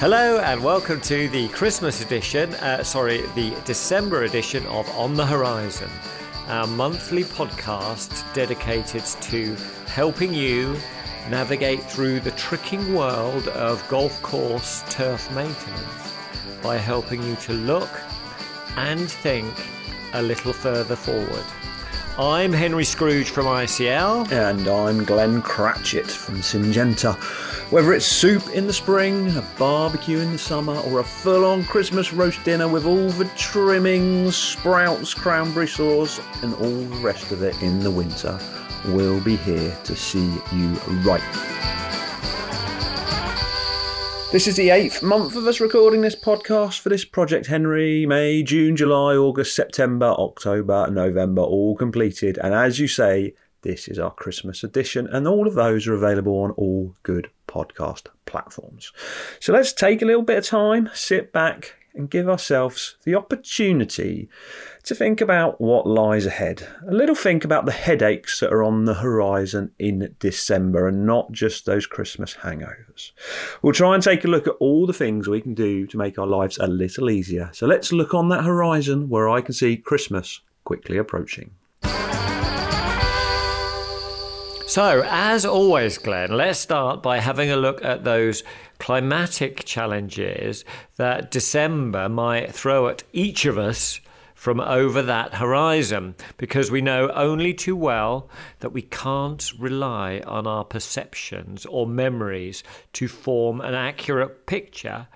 Hello and welcome to the Christmas edition, uh, sorry, the December edition of On the Horizon, our monthly podcast dedicated to helping you navigate through the tricking world of golf course turf maintenance by helping you to look and think a little further forward. I'm Henry Scrooge from ICL. And I'm Glenn Cratchit from Syngenta. Whether it's soup in the spring, a barbecue in the summer, or a full on Christmas roast dinner with all the trimmings, sprouts, cranberry sauce, and all the rest of it in the winter, we'll be here to see you right. This is the eighth month of us recording this podcast for this project, Henry. May, June, July, August, September, October, November, all completed. And as you say, this is our Christmas edition, and all of those are available on all good podcast platforms. So let's take a little bit of time, sit back, and give ourselves the opportunity to think about what lies ahead. A little think about the headaches that are on the horizon in December and not just those Christmas hangovers. We'll try and take a look at all the things we can do to make our lives a little easier. So let's look on that horizon where I can see Christmas quickly approaching. So, as always, Glenn, let's start by having a look at those climatic challenges that December might throw at each of us from over that horizon because we know only too well that we can't rely on our perceptions or memories to form an accurate picture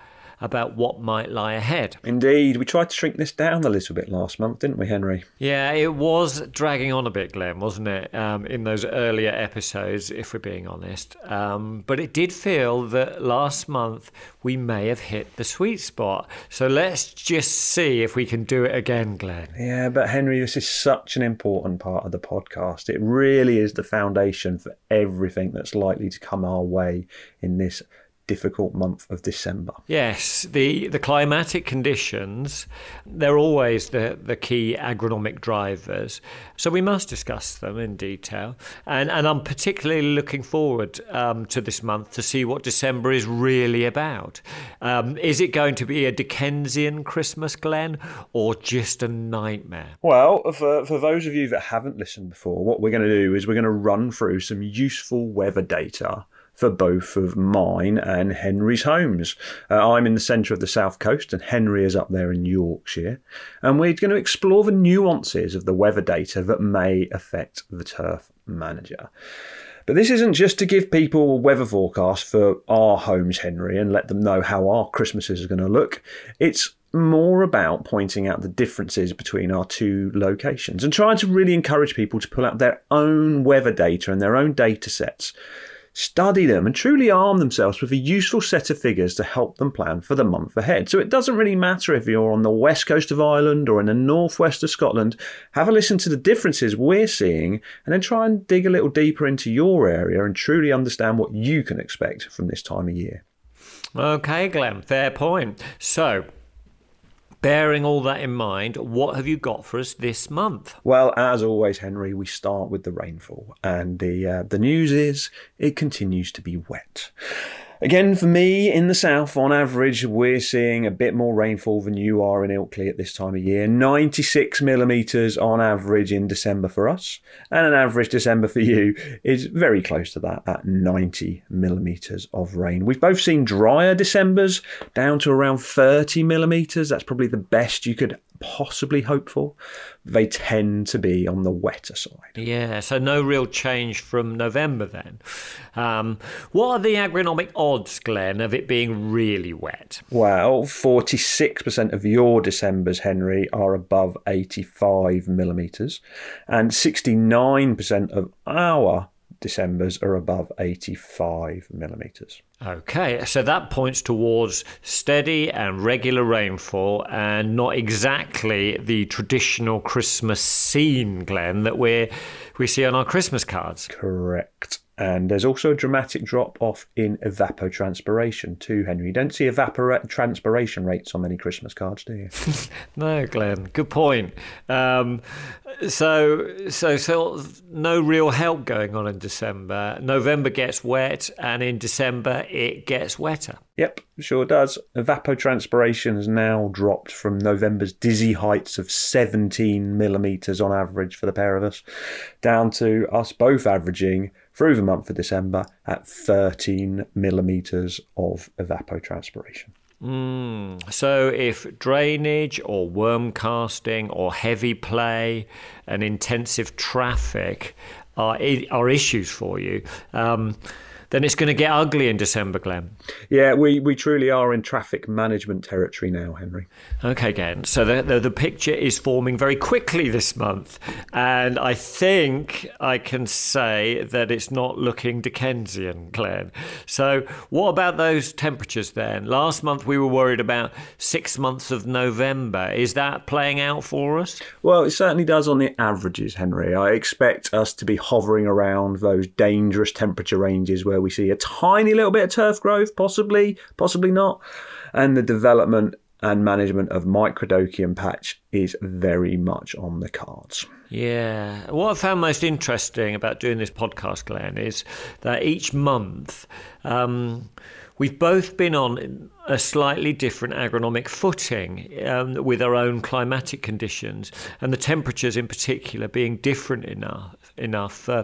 about what might lie ahead. Indeed, we tried to shrink this down a little bit last month, didn't we, Henry? Yeah, it was dragging on a bit, Glenn, wasn't it? Um, in those earlier episodes, if we're being honest. Um, but it did feel that last month we may have hit the sweet spot. So let's just see if we can do it again, Glenn. Yeah, but Henry, this is such an important part of the podcast. It really is the foundation for everything that's likely to come our way in this difficult month of December. Yes, the, the climatic conditions, they're always the, the key agronomic drivers. So we must discuss them in detail. And, and I'm particularly looking forward um, to this month to see what December is really about. Um, is it going to be a Dickensian Christmas, Glenn, or just a nightmare? Well, for, for those of you that haven't listened before, what we're going to do is we're going to run through some useful weather data for both of mine and Henry's homes. Uh, I'm in the centre of the south coast, and Henry is up there in Yorkshire. And we're going to explore the nuances of the weather data that may affect the turf manager. But this isn't just to give people weather forecast for our homes, Henry, and let them know how our Christmases are going to look. It's more about pointing out the differences between our two locations and trying to really encourage people to pull out their own weather data and their own data sets study them, and truly arm themselves with a useful set of figures to help them plan for the month ahead. So it doesn't really matter if you're on the west coast of Ireland or in the northwest of Scotland, have a listen to the differences we're seeing and then try and dig a little deeper into your area and truly understand what you can expect from this time of year. Okay, Glenn, fair point. So, Bearing all that in mind, what have you got for us this month? Well, as always, Henry, we start with the rainfall, and the uh, the news is it continues to be wet. Again, for me in the south, on average, we're seeing a bit more rainfall than you are in Ilkley at this time of year. 96 millimetres on average in December for us, and an average December for you is very close to that at 90 millimetres of rain. We've both seen drier Decembers down to around 30 millimetres. That's probably the best you could possibly hope for, they tend to be on the wetter side. Yeah, so no real change from November then. Um, what are the agronomic odds, Glenn, of it being really wet? Well, 46% of your Decembers, Henry, are above 85 millimetres, and 69% of our Decembers are above 85 millimetres. Okay, so that points towards steady and regular rainfall and not exactly the traditional Christmas scene, Glenn, that we we see on our Christmas cards. Correct. And there's also a dramatic drop off in evapotranspiration too, Henry. You don't see evapotranspiration rates on many Christmas cards, do you? no, Glenn. Good point. Um, so, so, so, no real help going on in December. November gets wet, and in December it gets wetter. Yep, sure does. Evapotranspiration has now dropped from November's dizzy heights of 17 millimetres on average for the pair of us, down to us both averaging through the month of December at 13 millimetres of evapotranspiration. Mm. So, if drainage or worm casting or heavy play and intensive traffic are, are issues for you, um, then it's going to get ugly in December, Glenn. Yeah, we, we truly are in traffic management territory now, Henry. Okay, Glenn. So the, the, the picture is forming very quickly this month, and I think I can say that it's not looking Dickensian, Glenn. So what about those temperatures then? Last month we were worried about six months of November. Is that playing out for us? Well, it certainly does on the averages, Henry. I expect us to be hovering around those dangerous temperature ranges where we see a tiny little bit of turf growth, possibly, possibly not. And the development and management of microdochium patch is very much on the cards. Yeah. What I found most interesting about doing this podcast, Glenn, is that each month um, we've both been on a slightly different agronomic footing um, with our own climatic conditions and the temperatures in particular being different enough enough uh,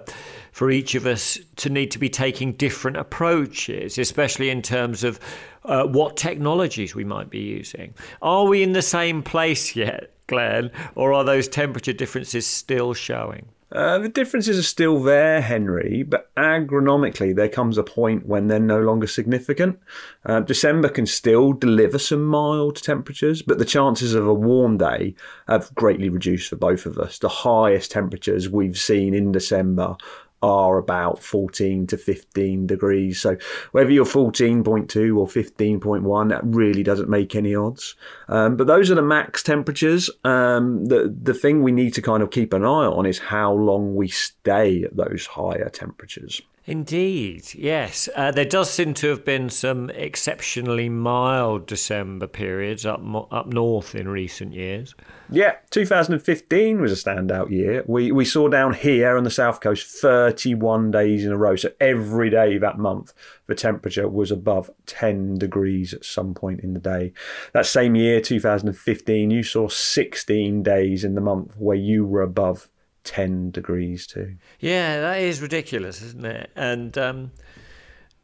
for each of us to need to be taking different approaches, especially in terms of uh, what technologies we might be using. Are we in the same place yet, Glenn, or are those temperature differences still showing? Uh, the differences are still there, Henry, but agronomically, there comes a point when they're no longer significant. Uh, December can still deliver some mild temperatures, but the chances of a warm day have greatly reduced for both of us. The highest temperatures we've seen in December are about 14 to 15 degrees. So whether you're 14.2 or 15.1, that really doesn't make any odds. Um, but those are the max temperatures. Um, the the thing we need to kind of keep an eye on is how long we stay at those higher temperatures. Indeed, yes. Uh, there does seem to have been some exceptionally mild December periods up up north in recent years. Yeah, 2015 was a standout year. We we saw down here on the south coast 31 days in a row. So every day that month, the temperature was above 10 degrees at some point in the day. That same year, 2015, you saw 16 days in the month where you were above 10 degrees too. Yeah, that is ridiculous, isn't it? And, um,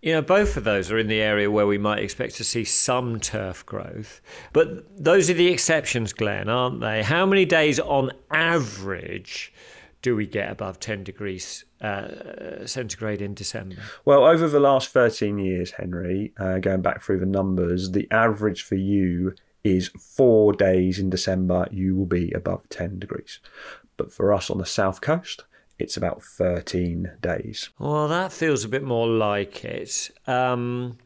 you know, both of those are in the area where we might expect to see some turf growth. But those are the exceptions, Glenn, aren't they? How many days on average do we get above 10 degrees uh, centigrade in December? Well, over the last 13 years, Henry, uh, going back through the numbers, the average for you is four days in December, you will be above 10 degrees. But for us on the south coast, it's about 13 days. Well, that feels a bit more like it. Um,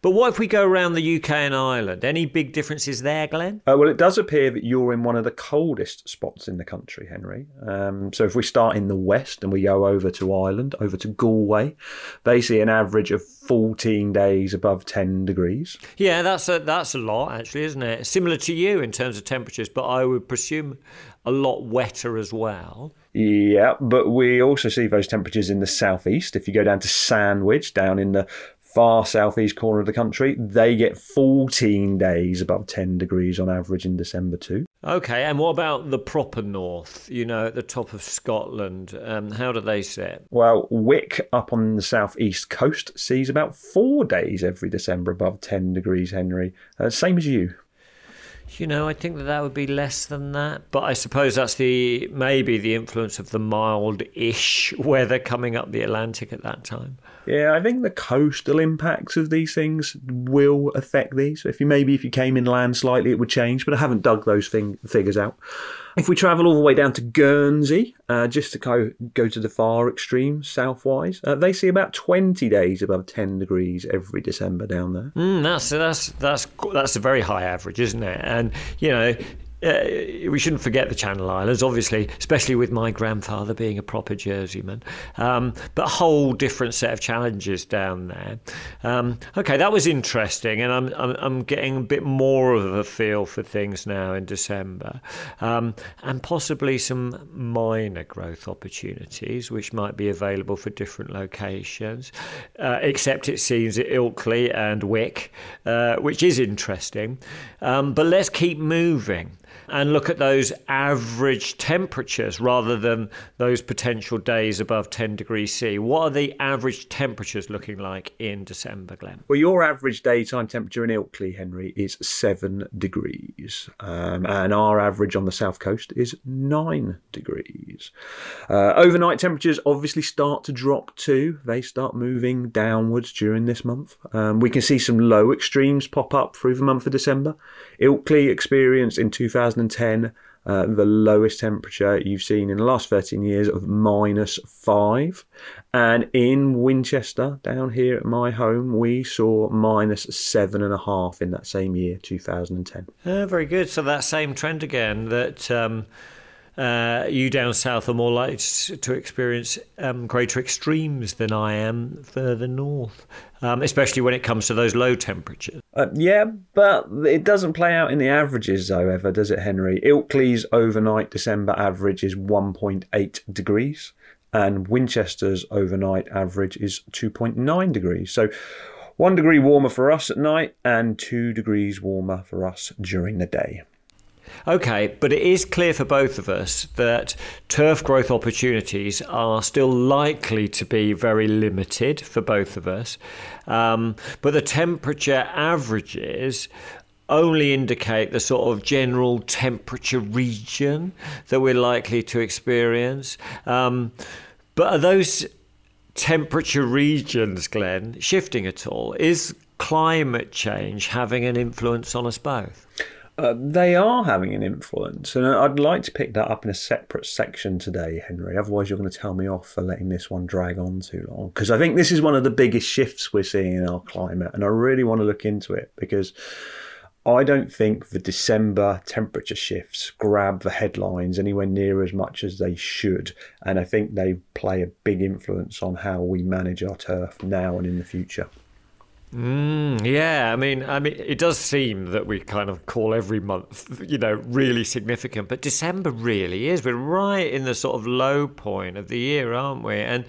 but what if we go around the UK and Ireland? Any big differences there, Glenn? Uh, well, it does appear that you're in one of the coldest spots in the country, Henry. Um, so if we start in the west and we go over to Ireland, over to Galway, they see an average of 14 days above 10 degrees. Yeah, that's a, that's a lot, actually, isn't it? Similar to you in terms of temperatures, but I would presume a lot wetter as well. Yeah, but we also see those temperatures in the southeast. If you go down to Sandwich, down in the far southeast corner of the country, they get 14 days above 10 degrees on average in December too. Okay, and what about the proper north, you know, at the top of Scotland? Um, how do they sit? Well, Wick up on the southeast coast sees about four days every December above 10 degrees, Henry. Uh, same as you. You know, I think that that would be less than that, but I suppose that's the maybe the influence of the mild-ish weather coming up the Atlantic at that time. Yeah, I think the coastal impacts of these things will affect these. If you maybe if you came inland slightly, it would change, but I haven't dug those thing, figures out. If we travel all the way down to Guernsey, uh, just to go, go to the far extreme, southwise, uh, they see about 20 days above 10 degrees every December down there. Mm, that's, that's, that's, that's a very high average, isn't it? And, you know, uh, we shouldn't forget the Channel Islands, obviously, especially with my grandfather being a proper Jerseyman. Um, but a whole different set of challenges down there. Um, okay, that was interesting, and I'm, I'm, I'm getting a bit more of a feel for things now in December, um, and possibly some minor growth opportunities which might be available for different locations. Uh, except it seems at Ilkley and Wick, uh, which is interesting. Um, but let's keep moving and look at those average temperatures rather than those potential days above 10 degrees C. What are the average temperatures looking like in December, Glenn? Well, your average daytime temperature in Ilkley, Henry, is seven degrees, um, and our average on the south coast is nine degrees. Uh, overnight temperatures obviously start to drop too. They start moving downwards during this month. Um, we can see some low extremes pop up through the month of December. Ilkley experienced in 2010 uh, the lowest temperature you've seen in the last 13 years of minus five. And in Winchester, down here at my home, we saw minus seven and a half in that same year, 2010. Uh, very good. So that same trend again that. Um uh, you down south are more likely to experience um, greater extremes than I am further north, um, especially when it comes to those low temperatures. Uh, yeah, but it doesn't play out in the averages, however, does it, Henry? Ilkley's overnight December average is 1.8 degrees, and Winchester's overnight average is 2.9 degrees. So one degree warmer for us at night and two degrees warmer for us during the day. Okay, but it is clear for both of us that turf growth opportunities are still likely to be very limited for both of us. Um, but the temperature averages only indicate the sort of general temperature region that we're likely to experience. Um, but are those temperature regions, Glenn, shifting at all? Is climate change having an influence on us both? Uh, they are having an influence, and I'd like to pick that up in a separate section today, Henry. Otherwise, you're going to tell me off for letting this one drag on too long. Because I think this is one of the biggest shifts we're seeing in our climate, and I really want to look into it because I don't think the December temperature shifts grab the headlines anywhere near as much as they should, and I think they play a big influence on how we manage our turf now and in the future. Mm, yeah, I mean, I mean, it does seem that we kind of call every month, you know, really significant, but December really is. We're right in the sort of low point of the year, aren't we? And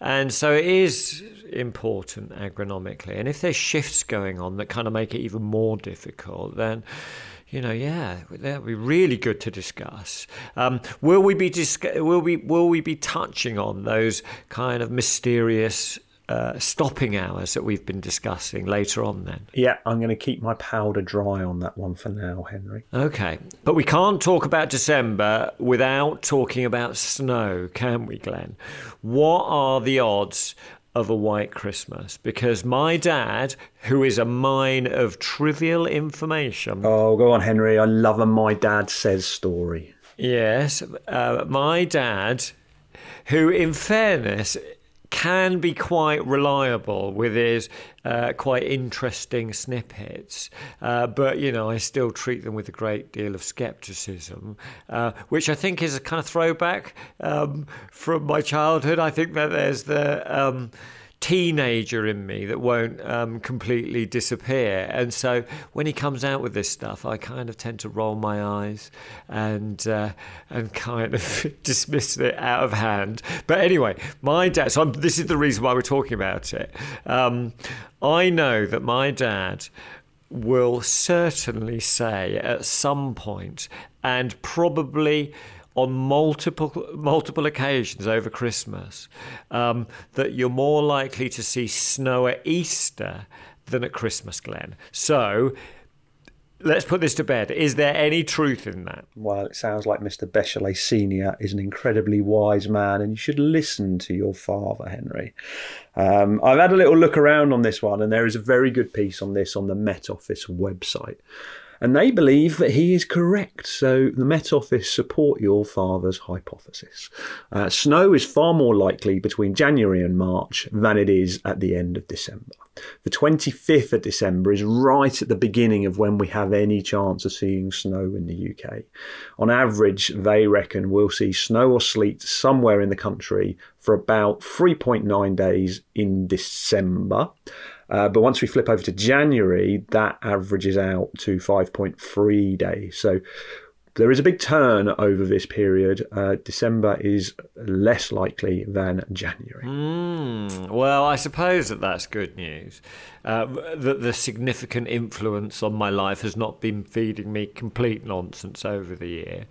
and so it is important agronomically. And if there's shifts going on that kind of make it even more difficult, then you know, yeah, that would be really good to discuss. Um, will we be dis- will we will we be touching on those kind of mysterious uh, stopping hours that we've been discussing later on then? Yeah, I'm going to keep my powder dry on that one for now, Henry. Okay. But we can't talk about December without talking about snow, can we, Glenn? What are the odds of a white Christmas? Because my dad, who is a mine of trivial information. Oh, go on, Henry. I love a my dad says story. Yes. Uh, my dad, who, in fairness, can be quite reliable with his uh, quite interesting snippets, uh, but you know I still treat them with a great deal of skepticism, uh, which I think is a kind of throwback um, from my childhood. I think that there's the um, teenager in me that won't um, completely disappear. And so when he comes out with this stuff, I kind of tend to roll my eyes and uh, and kind of dismiss it out of hand. But anyway, my dad. So I'm, this is the reason why we're talking about it. Um, I know that my dad will certainly say at some point, and probably on multiple multiple occasions over Christmas um, that you're more likely to see snow at Easter than at Christmas, Glenn. So let's put this to bed. Is there any truth in that? Well, it sounds like Mr. Bechelet Senior is an incredibly wise man, and you should listen to your father, Henry. Um, I've had a little look around on this one, and there is a very good piece on this on the Met Office website. And they believe that he is correct. So the Met Office support your father's hypothesis. Uh, snow is far more likely between January and March than it is at the end of December. The 25th of December is right at the beginning of when we have any chance of seeing snow in the UK. On average, they reckon we'll see snow or sleet somewhere in the country for about 3.9 days in December. Uh, but once we flip over to January, that averages out to 5.3 days. So there is a big turn over this period. Uh, December is less likely than January. Mm, well, I suppose that that's good news. Uh, that the significant influence on my life has not been feeding me complete nonsense over the year.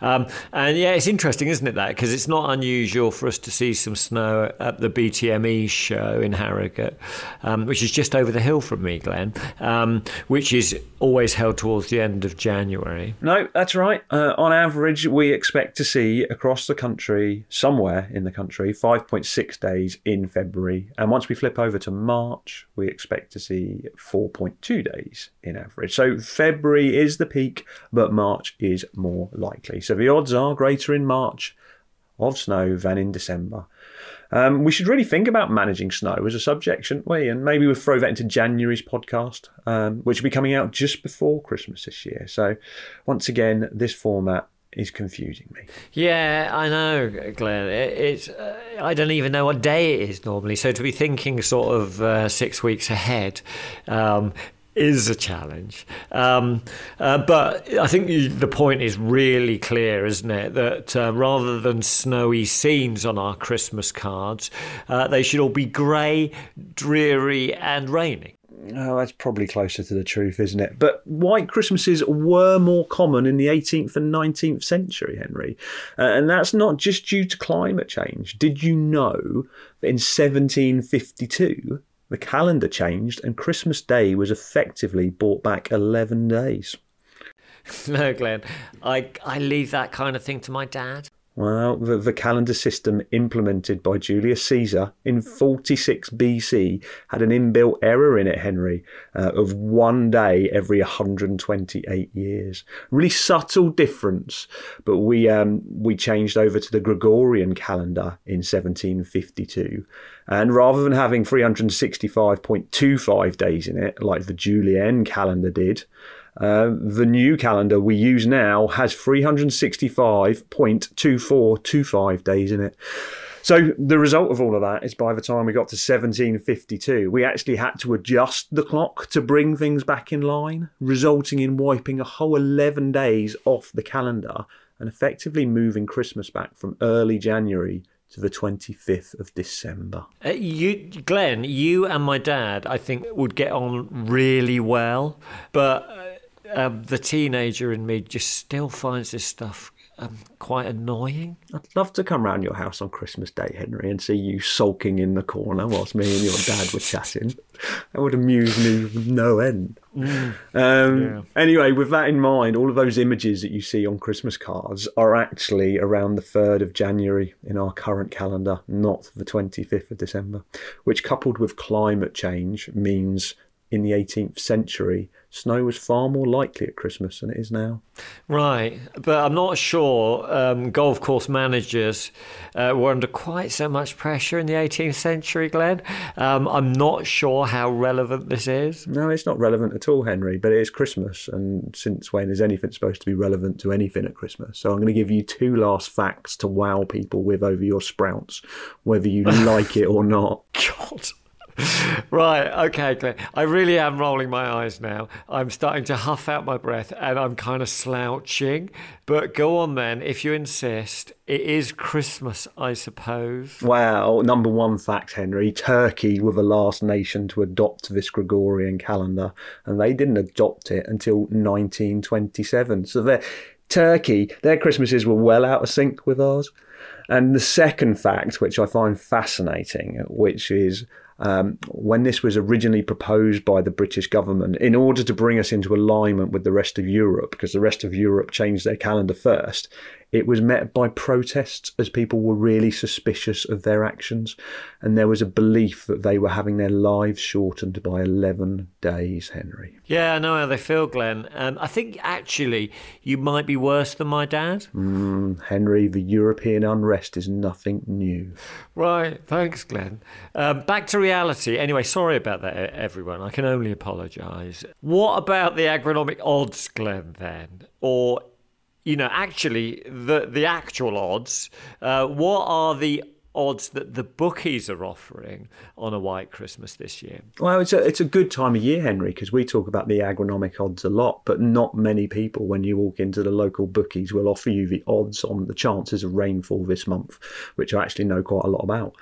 Um, and yeah, it's interesting, isn't it, that? Because it's not unusual for us to see some snow at the BTME show in Harrogate, um, which is just over the hill from me, Glenn, um, which is always held towards the end of January. No, that's right. Uh, on average, we expect to see across the country, somewhere in the country, 5.6 days in February. And once we flip over to March, we expect expect to see 4.2 days in average. So February is the peak, but March is more likely. So the odds are greater in March of snow than in December. Um, we should really think about managing snow as a subject, shouldn't we? And maybe we'll throw that into January's podcast, um, which will be coming out just before Christmas this year. So, once again, this format is confusing me. Yeah, I know, Glenn. It, it's uh, I don't even know what day it is normally. So to be thinking sort of uh, six weeks ahead. Um, is a challenge. Um, uh, but I think the point is really clear, isn't it? That uh, rather than snowy scenes on our Christmas cards, uh, they should all be grey, dreary, and raining. Oh, that's probably closer to the truth, isn't it? But white Christmases were more common in the 18th and 19th century, Henry. Uh, and that's not just due to climate change. Did you know that in 1752, the calendar changed and Christmas Day was effectively brought back 11 days? No, Glenn. I, I leave that kind of thing to my dad. Well, the, the, calendar system implemented by Julius Caesar in 46 BC had an inbuilt error in it, Henry, uh, of one day every 128 years. Really subtle difference, but we um, we changed over to the Gregorian calendar in 1752, and rather than having 365.25 days in it like the Julian calendar did. Uh, the new calendar we use now has 365.2425 days in it. So the result of all of that is by the time we got to 1752, we actually had to adjust the clock to bring things back in line, resulting in wiping a whole 11 days off the calendar and effectively moving Christmas back from early January to the 25th of December. Uh, you, Glenn, you and my dad, I think, would get on really well, but. Uh, um, the teenager in me just still finds this stuff um, quite annoying. I'd love to come round your house on Christmas Day, Henry, and see you sulking in the corner whilst me and your dad were chatting. That would amuse me no end. Mm, um, yeah. Anyway, with that in mind, all of those images that you see on Christmas cards are actually around the 3rd of January in our current calendar, not the 25th of December, which coupled with climate change means in the 18th century snow was far more likely at Christmas than it is now. Right, but I'm not sure um, golf course managers uh, were under quite so much pressure in the 18th century, Glenn. Um, I'm not sure how relevant this is. No, it's not relevant at all, Henry, but it is Christmas, and since when is anything supposed to be relevant to anything at Christmas? So I'm going to give you two last facts to wow people with over your sprouts, whether you like it or not. God right, okay, Claire. I really am rolling my eyes now. I'm starting to huff out my breath and I'm kind of slouching. But go on then, if you insist. It is Christmas, I suppose. Wow, number one fact, Henry Turkey were the last nation to adopt this Gregorian calendar, and they didn't adopt it until 1927. So their Turkey, their Christmases were well out of sync with ours. And the second fact, which I find fascinating, which is um, when this was originally proposed by the British government in order to bring us into alignment with the rest of Europe, because the rest of Europe changed their calendar first. It was met by protests as people were really suspicious of their actions, and there was a belief that they were having their lives shortened by 11 days, Henry. Yeah, I know how they feel, Glenn. Um, I think actually you might be worse than my dad. Mm, Henry, the European unrest is nothing new. Right, thanks, Glenn. Um, back to reality. Anyway, sorry about that, everyone. I can only apologise. What about the agronomic odds, Glenn, then? Or you know, actually, the the actual odds. Uh, what are the odds that the bookies are offering on a white Christmas this year? Well, it's a it's a good time of year, Henry, because we talk about the agronomic odds a lot, but not many people, when you walk into the local bookies, will offer you the odds on the chances of rainfall this month, which I actually know quite a lot about.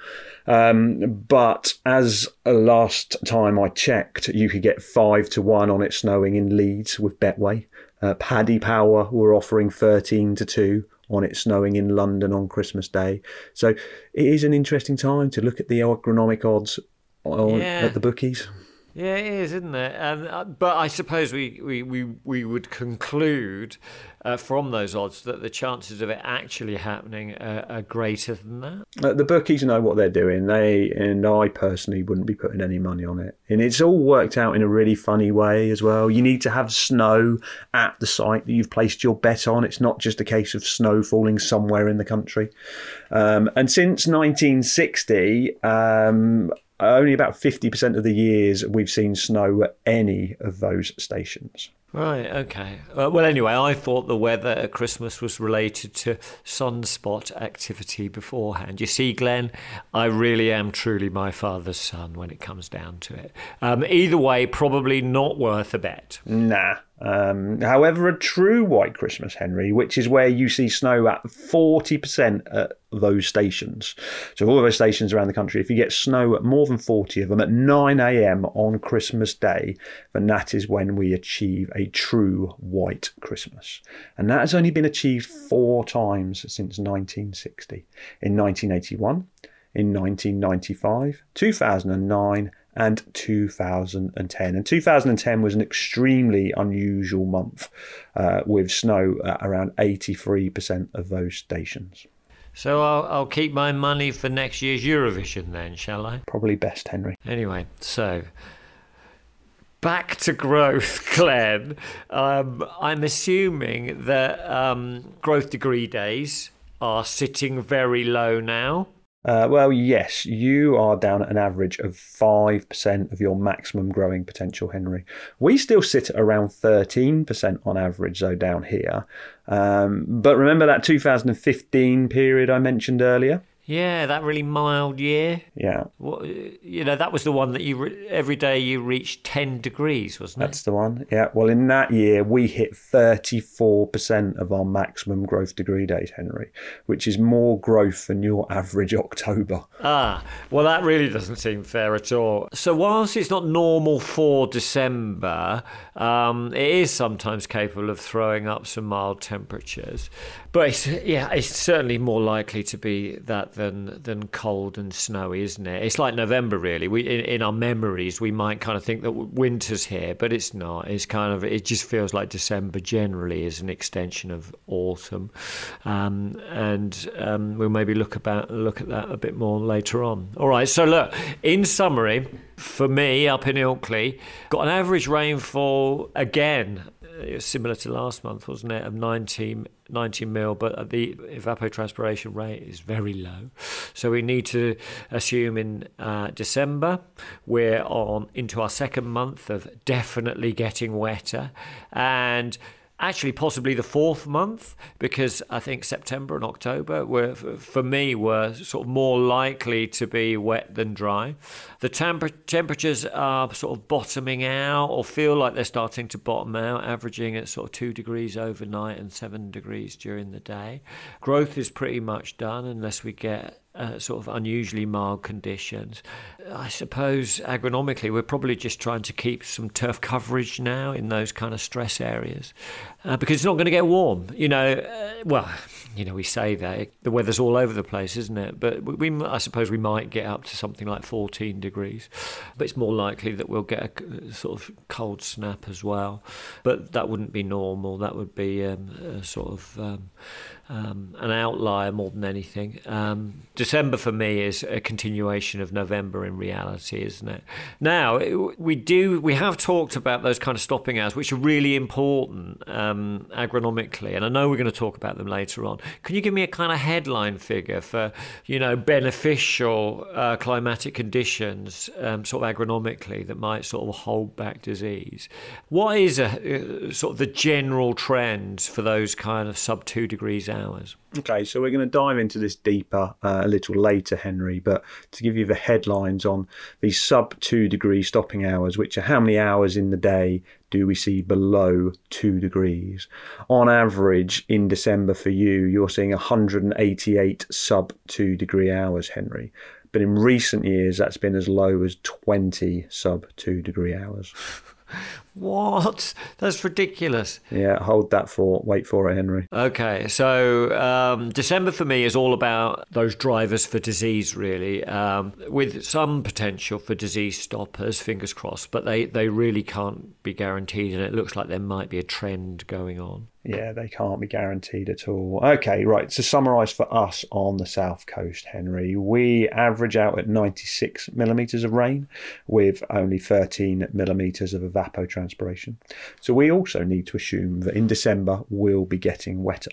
Um, but as last time I checked, you could get five to one on it snowing in Leeds with Betway. Uh, Paddy Power were offering 13 to 2 on it snowing in London on Christmas Day. So it is an interesting time to look at the agronomic odds on, yeah. at the bookies. Yeah, it is, isn't it? And uh, but I suppose we, we, we, we would conclude uh, from those odds that the chances of it actually happening are, are greater than that. Uh, the bookies know what they're doing. They and I personally wouldn't be putting any money on it. And it's all worked out in a really funny way as well. You need to have snow at the site that you've placed your bet on. It's not just a case of snow falling somewhere in the country. Um, and since 1960. Um, only about 50% of the years we've seen snow at any of those stations. Right, okay. Uh, well, anyway, I thought the weather at Christmas was related to sunspot activity beforehand. You see, Glenn, I really am truly my father's son when it comes down to it. Um, either way, probably not worth a bet. Nah, um, however, a true white Christmas, Henry, which is where you see snow at 40% at those stations. So, all of those stations around the country, if you get snow at more than 40 of them at 9 a.m. on Christmas Day, then that is when we achieve a true white Christmas. And that has only been achieved four times since 1960 in 1981, in 1995, 2009, and 2010. And 2010 was an extremely unusual month uh, with snow at around 83% of those stations. So I'll, I'll, keep my money for next year's Eurovision then, shall I? Probably best, Henry. Anyway, so back to growth, Glenn. Um, I'm assuming that um, growth degree days are sitting very low now. Uh, well, yes, you are down at an average of 5% of your maximum growing potential, Henry. We still sit at around 13% on average, though, down here. Um, but remember that 2015 period I mentioned earlier? Yeah, that really mild year. Yeah. What, you know, that was the one that you re- every day you reached 10 degrees, wasn't it? That's the one. Yeah. Well, in that year, we hit 34% of our maximum growth degree days, Henry, which is more growth than your average October. Ah, well, that really doesn't seem fair at all. So, whilst it's not normal for December, um, it is sometimes capable of throwing up some mild temperatures. But it's, yeah, it's certainly more likely to be that than than cold and snowy, isn't it? It's like November, really. We in, in, our memories, we might kind of think that winter's here, but it's not. It's kind of it just feels like December generally is an extension of autumn, um, and um, we'll maybe look about look at that a bit more later on. All right. So look, in summary, for me up in Ilkley, got an average rainfall again similar to last month, wasn't it, of 19 90 mil, but the evapotranspiration rate is very low. So we need to assume in uh, December we're on into our second month of definitely getting wetter, and actually possibly the fourth month because I think September and October were for me were sort of more likely to be wet than dry. The temper- temperatures are sort of bottoming out or feel like they're starting to bottom out, averaging at sort of two degrees overnight and seven degrees during the day. Growth is pretty much done unless we get uh, sort of unusually mild conditions. I suppose agronomically, we're probably just trying to keep some turf coverage now in those kind of stress areas uh, because it's not going to get warm. You know, uh, well, you know, we say that the weather's all over the place, isn't it? But we, I suppose we might get up to something like 14 degrees, but it's more likely that we'll get a sort of cold snap as well. But that wouldn't be normal. That would be um, a sort of um, um, an outlier more than anything. Um, December for me is a continuation of November in reality, isn't it? Now we do we have talked about those kind of stopping hours, which are really important um, agronomically, and I know we're going to talk about them later on. Can you give me a kind of headline figure for you know beneficial uh, climatic conditions, um, sort of agronomically, that might sort of hold back disease? What is a, uh, sort of the general trends for those kind of sub two degrees hours? Okay, so we're going to dive into this deeper uh, a little later, Henry. But to give you the headlines on these sub two degree stopping hours, which are how many hours in the day do we see below two degrees? On average, in December for you, you're seeing 188 sub two degree hours, Henry. But in recent years, that's been as low as 20 sub two degree hours. What? That's ridiculous. Yeah, hold that for. Wait for it, Henry. Okay, so um, December for me is all about those drivers for disease, really, um, with some potential for disease stoppers, fingers crossed, but they, they really can't be guaranteed, and it looks like there might be a trend going on. Yeah, they can't be guaranteed at all. Okay, right. To summarise for us on the south coast, Henry, we average out at 96 millimetres of rain with only 13 millimetres of evapotranspiration. So we also need to assume that in December we'll be getting wetter.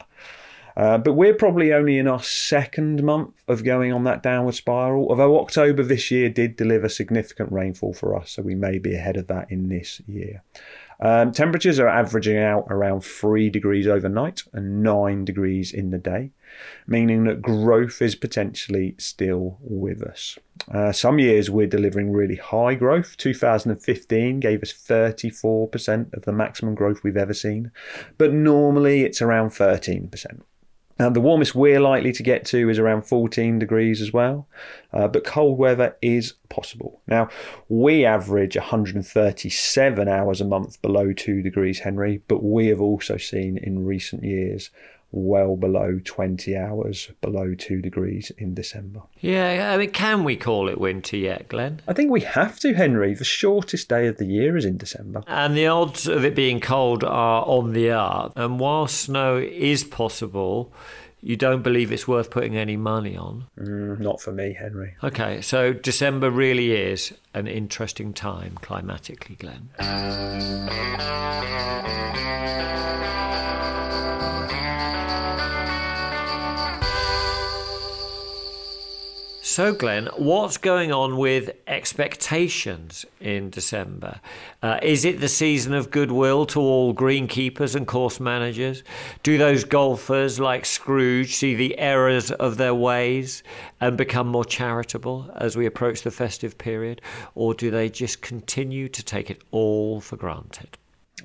Uh, but we're probably only in our second month of going on that downward spiral, although October this year did deliver significant rainfall for us, so we may be ahead of that in this year. Um, temperatures are averaging out around 3 degrees overnight and 9 degrees in the day, meaning that growth is potentially still with us. Uh, some years we're delivering really high growth. 2015 gave us 34% of the maximum growth we've ever seen, but normally it's around 13%. Now, the warmest we're likely to get to is around 14 degrees as well, uh, but cold weather is possible. Now, we average 137 hours a month below 2 degrees Henry, but we have also seen in recent years well below 20 hours below 2 degrees in December. Yeah, I mean, can we call it winter yet, Glenn? I think we have to, Henry. The shortest day of the year is in December. And the odds of it being cold are on the up. And while snow is possible, you don't believe it's worth putting any money on? Mm, not for me, Henry. Okay, so December really is an interesting time climatically, Glenn. So, Glenn, what's going on with expectations in December? Uh, is it the season of goodwill to all greenkeepers and course managers? Do those golfers like Scrooge see the errors of their ways and become more charitable as we approach the festive period? Or do they just continue to take it all for granted?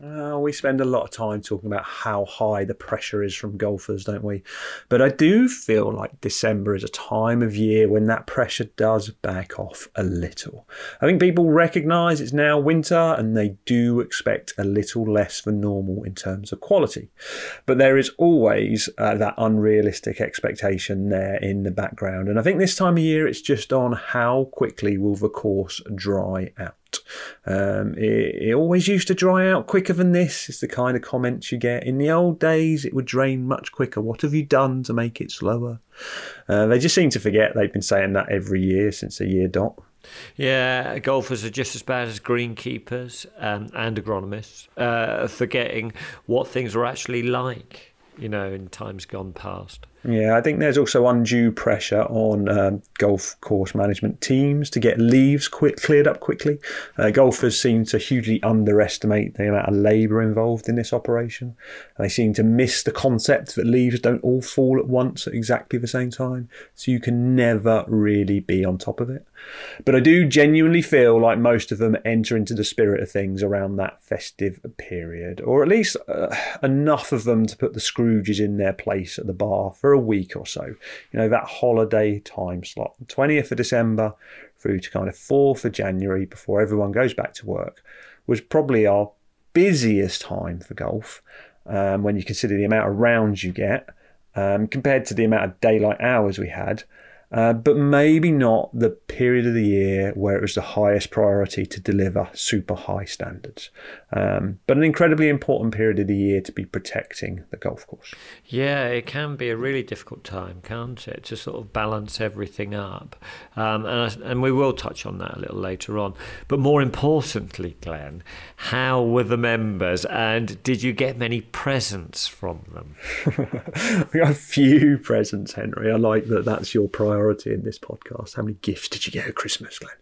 Uh, we spend a lot of time talking about how high the pressure is from golfers, don't we? But I do feel like December is a time of year when that pressure does back off a little. I think people recognise it's now winter and they do expect a little less than normal in terms of quality. But there is always uh, that unrealistic expectation there in the background. And I think this time of year it's just on how quickly will the course dry out. Um, it, it, always used to dry out quicker than this, is the kind of comments you get. In the old days, it would drain much quicker. What have you done to make it slower? Uh, they just seem to forget they've been saying that every year since the year dot. Yeah, golfers are just as bad as greenkeepers um, and agronomists, uh, forgetting what things are actually like, you know, in times gone past. Yeah, I think there's also undue pressure on um, golf course management teams to get leaves quick, cleared up quickly. Uh, golfers seem to hugely underestimate the amount of labour involved in this operation. They seem to miss the concept that leaves don't all fall at once at exactly the same time, so you can never really be on top of it. But I do genuinely feel like most of them enter into the spirit of things around that festive period, or at least uh, enough of them to put the Scrooges in their place at the bar for a week or so. You know, that holiday time slot, 20th of December through to kind of 4th of January before everyone goes back to work, was probably our busiest time for golf um, when you consider the amount of rounds you get um, compared to the amount of daylight hours we had. Uh, but maybe not the period of the year where it was the highest priority to deliver super high standards. Um, but an incredibly important period of the year to be protecting the golf course. Yeah, it can be a really difficult time, can't it, to sort of balance everything up. Um, and, and we will touch on that a little later on. But more importantly, Glenn, how were the members and did you get many presents from them? we got a few presents, Henry. I like that that's your priority in this podcast. How many gifts did you get at Christmas, Glenn?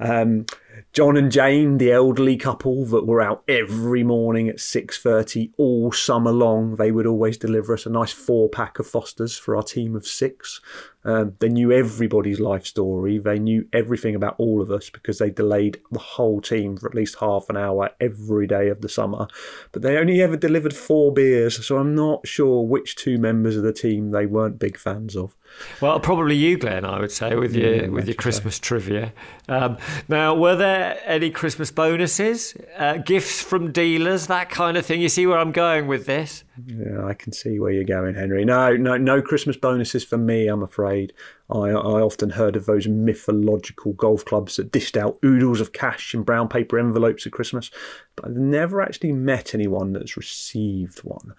Um, John and Jane, the elderly couple that were out every morning at 6.30 all summer long, they would always deliver us a nice four pack of Fosters for our team of six. Um, they knew everybody's life story. They knew everything about all of us because they delayed the whole team for at least half an hour every day of the summer. But they only ever delivered four beers, so I'm not sure which two members of the team they weren't big fans of. Well, probably you, Glenn. I would say with your yeah, with your Christmas so. trivia. Um, now, were there any Christmas bonuses, uh, gifts from dealers, that kind of thing? You see where I'm going with this? Yeah, I can see where you're going, Henry. No, no, no Christmas bonuses for me. I'm afraid. I, I often heard of those mythological golf clubs that dished out oodles of cash in brown paper envelopes at Christmas, but I've never actually met anyone that's received one.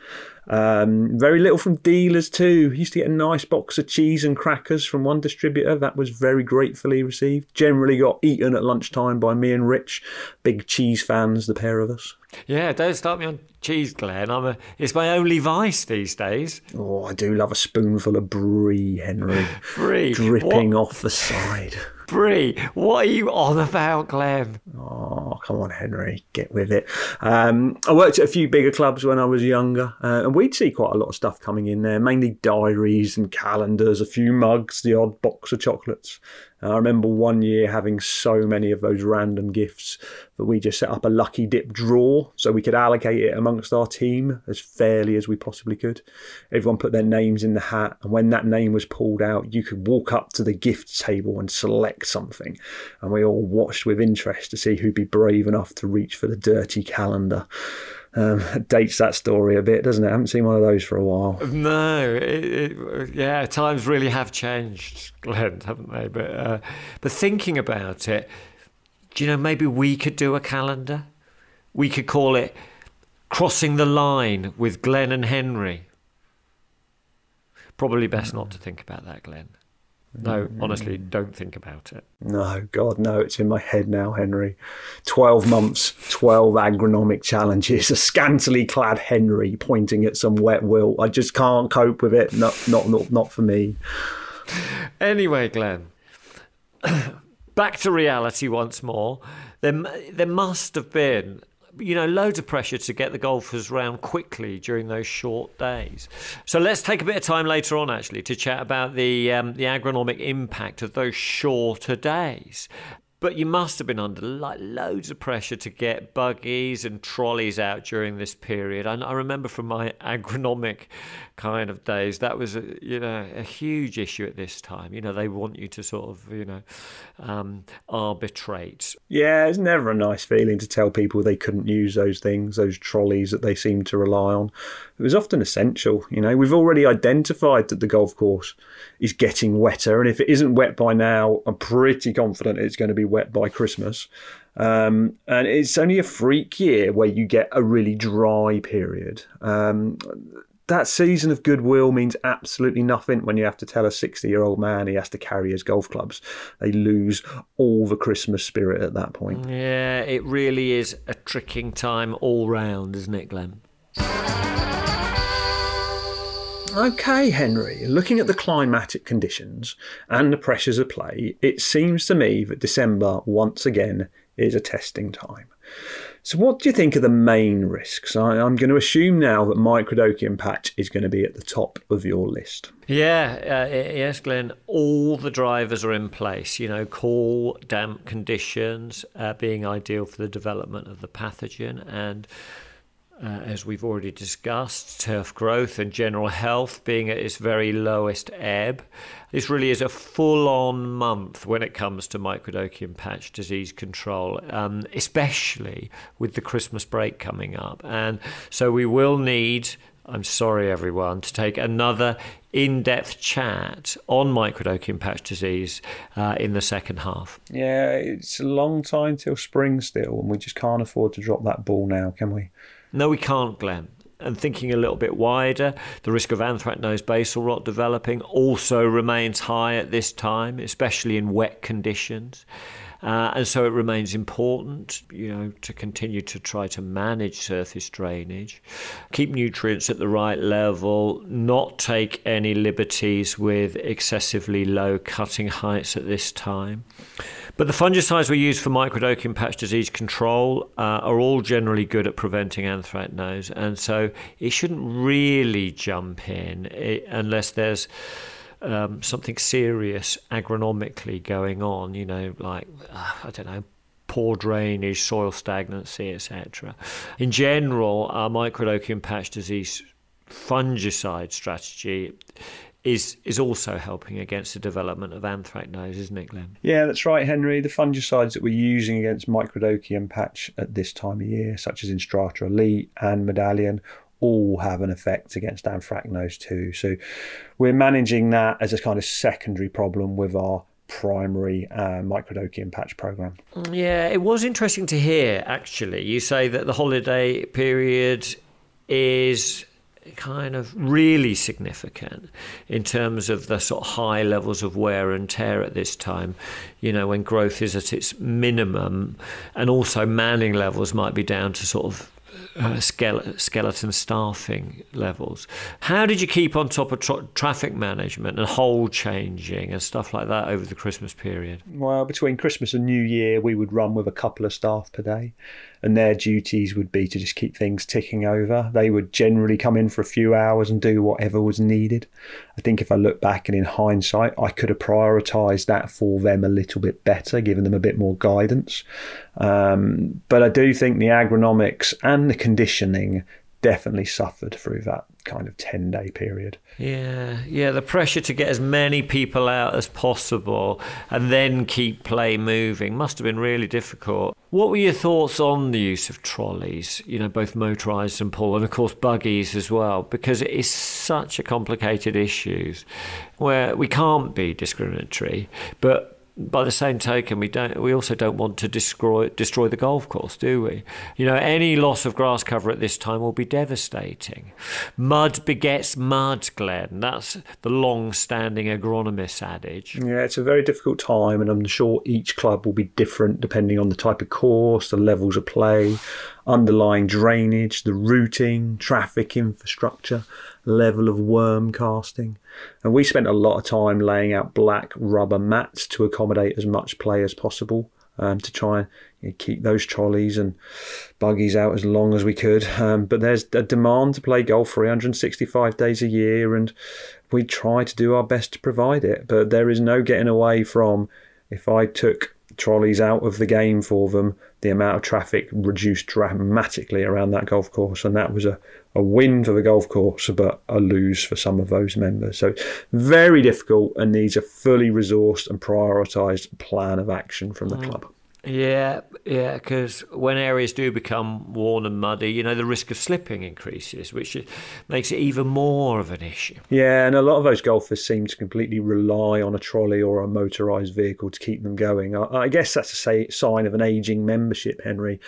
Um, very little from dealers too. Used to get a nice box of cheese and crackers from one distributor. That was very gratefully received. Generally got eaten at lunchtime by me and Rich, big cheese fans, the pair of us. Yeah, don't start me on cheese, Glenn. I'm a, it's my only vice these days. Oh, I do love a spoonful of brie, Henry. brie. Dripping what? off the side. Brie, what are you on about, Glenn? Oh, come on, Henry, get with it. Um, I worked at a few bigger clubs when I was younger, uh, and we'd see quite a lot of stuff coming in there, mainly diaries and calendars, a few mugs, the odd box of chocolates. I remember one year having so many of those random gifts that we just set up a lucky dip draw so we could allocate it amongst our team as fairly as we possibly could. Everyone put their names in the hat, and when that name was pulled out, you could walk up to the gift table and select something. And we all watched with interest to see who'd be brave enough to reach for the dirty calendar. Um, dates that story a bit, doesn't it? I haven't seen one of those for a while. No, it, it, yeah, times really have changed, Glenn, haven't they? But uh, but thinking about it, do you know maybe we could do a calendar? We could call it "Crossing the Line" with Glenn and Henry. Probably best not to think about that, Glenn. No, mm. honestly, don't think about it. No, God, no, it's in my head now, Henry. 12 months, 12 agronomic challenges, a scantily clad Henry pointing at some wet will. I just can't cope with it. Not, not, not, not for me. Anyway, Glenn, back to reality once more. There, there must have been you know, loads of pressure to get the golfers round quickly during those short days. So let's take a bit of time later on, actually, to chat about the um, the agronomic impact of those shorter days. But you must have been under like loads of pressure to get buggies and trolleys out during this period. I, I remember from my agronomic kind of days that was a, you know a huge issue at this time. You know they want you to sort of you know um, arbitrate. Yeah, it's never a nice feeling to tell people they couldn't use those things, those trolleys that they seem to rely on. It was often essential. You know, we've already identified that the golf course is getting wetter, and if it isn't wet by now, I'm pretty confident it's going to be wet by Christmas. Um, and it's only a freak year where you get a really dry period. Um, that season of goodwill means absolutely nothing when you have to tell a 60 year old man he has to carry his golf clubs. They lose all the Christmas spirit at that point. Yeah, it really is a tricking time all round, isn't it, Glenn? Okay, Henry, looking at the climatic conditions and the pressures of play, it seems to me that December once again is a testing time. So, what do you think are the main risks? I, am going to assume now that microdochium patch is going to be at the top of your list. Yeah, uh, yes, Glenn. All the drivers are in place. You know, cool, damp conditions uh, being ideal for the development of the pathogen, and uh, as we've already discussed, turf growth and general health being at its very lowest ebb. This really is a full on month when it comes to microdochium patch disease control, um, especially with the Christmas break coming up. And so we will need I'm sorry, everyone, to take another in depth chat on microdochium patch disease uh, in the second half. Yeah, it's a long time till spring still, and we just can't afford to drop that ball now, can we? No, we can't, Glenn. And thinking a little bit wider, the risk of anthracnose basal rot developing also remains high at this time, especially in wet conditions. Uh, and so it remains important, you know, to continue to try to manage surface drainage, keep nutrients at the right level, not take any liberties with excessively low cutting heights at this time. But the fungicides we use for microdochium patch disease control uh, are all generally good at preventing anthracnose, and so it shouldn't really jump in it, eh, unless there's um, something serious agronomically going on, you know, like, uh, I don't know, poor drainage, soil stagnancy, etc. In general, our microdochium patch disease fungicide strategy is is also helping against the development of anthracnose, isn't it, Glenn? Yeah, that's right, Henry. The fungicides that we're using against microdochium patch at this time of year, such as Instrata Elite and Medallion, all have an effect against anthracnose too. So we're managing that as a kind of secondary problem with our primary uh, microdochium patch program. Yeah, it was interesting to hear actually. You say that the holiday period is kind of really significant in terms of the sort of high levels of wear and tear at this time, you know, when growth is at its minimum and also manning levels might be down to sort of uh, skeleton staffing levels. How did you keep on top of tra- traffic management and hole changing and stuff like that over the Christmas period? Well, between Christmas and New Year, we would run with a couple of staff per day and their duties would be to just keep things ticking over. They would generally come in for a few hours and do whatever was needed. I think if I look back and in hindsight, I could have prioritised that for them a little bit better, given them a bit more guidance. Um, but I do think the agronomics and the conditioning definitely suffered through that kind of 10 day period. Yeah, yeah, the pressure to get as many people out as possible and then keep play moving must have been really difficult. What were your thoughts on the use of trolleys, you know, both motorised and pull, and of course buggies as well, because it is such a complicated issue where we can't be discriminatory, but by the same token, we don't. We also don't want to destroy destroy the golf course, do we? You know, any loss of grass cover at this time will be devastating. Mud begets mud, Glenn. That's the long-standing agronomist adage. Yeah, it's a very difficult time, and I'm sure each club will be different depending on the type of course, the levels of play, underlying drainage, the routing, traffic infrastructure level of worm casting. And we spent a lot of time laying out black rubber mats to accommodate as much play as possible um, to try and you know, keep those trolleys and buggies out as long as we could. Um, but there's a demand to play golf 365 days a year, and we try to do our best to provide it. But there is no getting away from if I took trolleys out of the game for them, the amount of traffic reduced dramatically around that golf course, and that was a, a win for the golf course, but a lose for some of those members. So very difficult and needs a fully resourced and prioritised plan of action from the club. Yeah, yeah, because when areas do become worn and muddy, you know, the risk of slipping increases, which makes it even more of an issue. Yeah, and a lot of those golfers seem to completely rely on a trolley or a motorised vehicle to keep them going. I, I guess that's a sign of an ageing membership, Henry.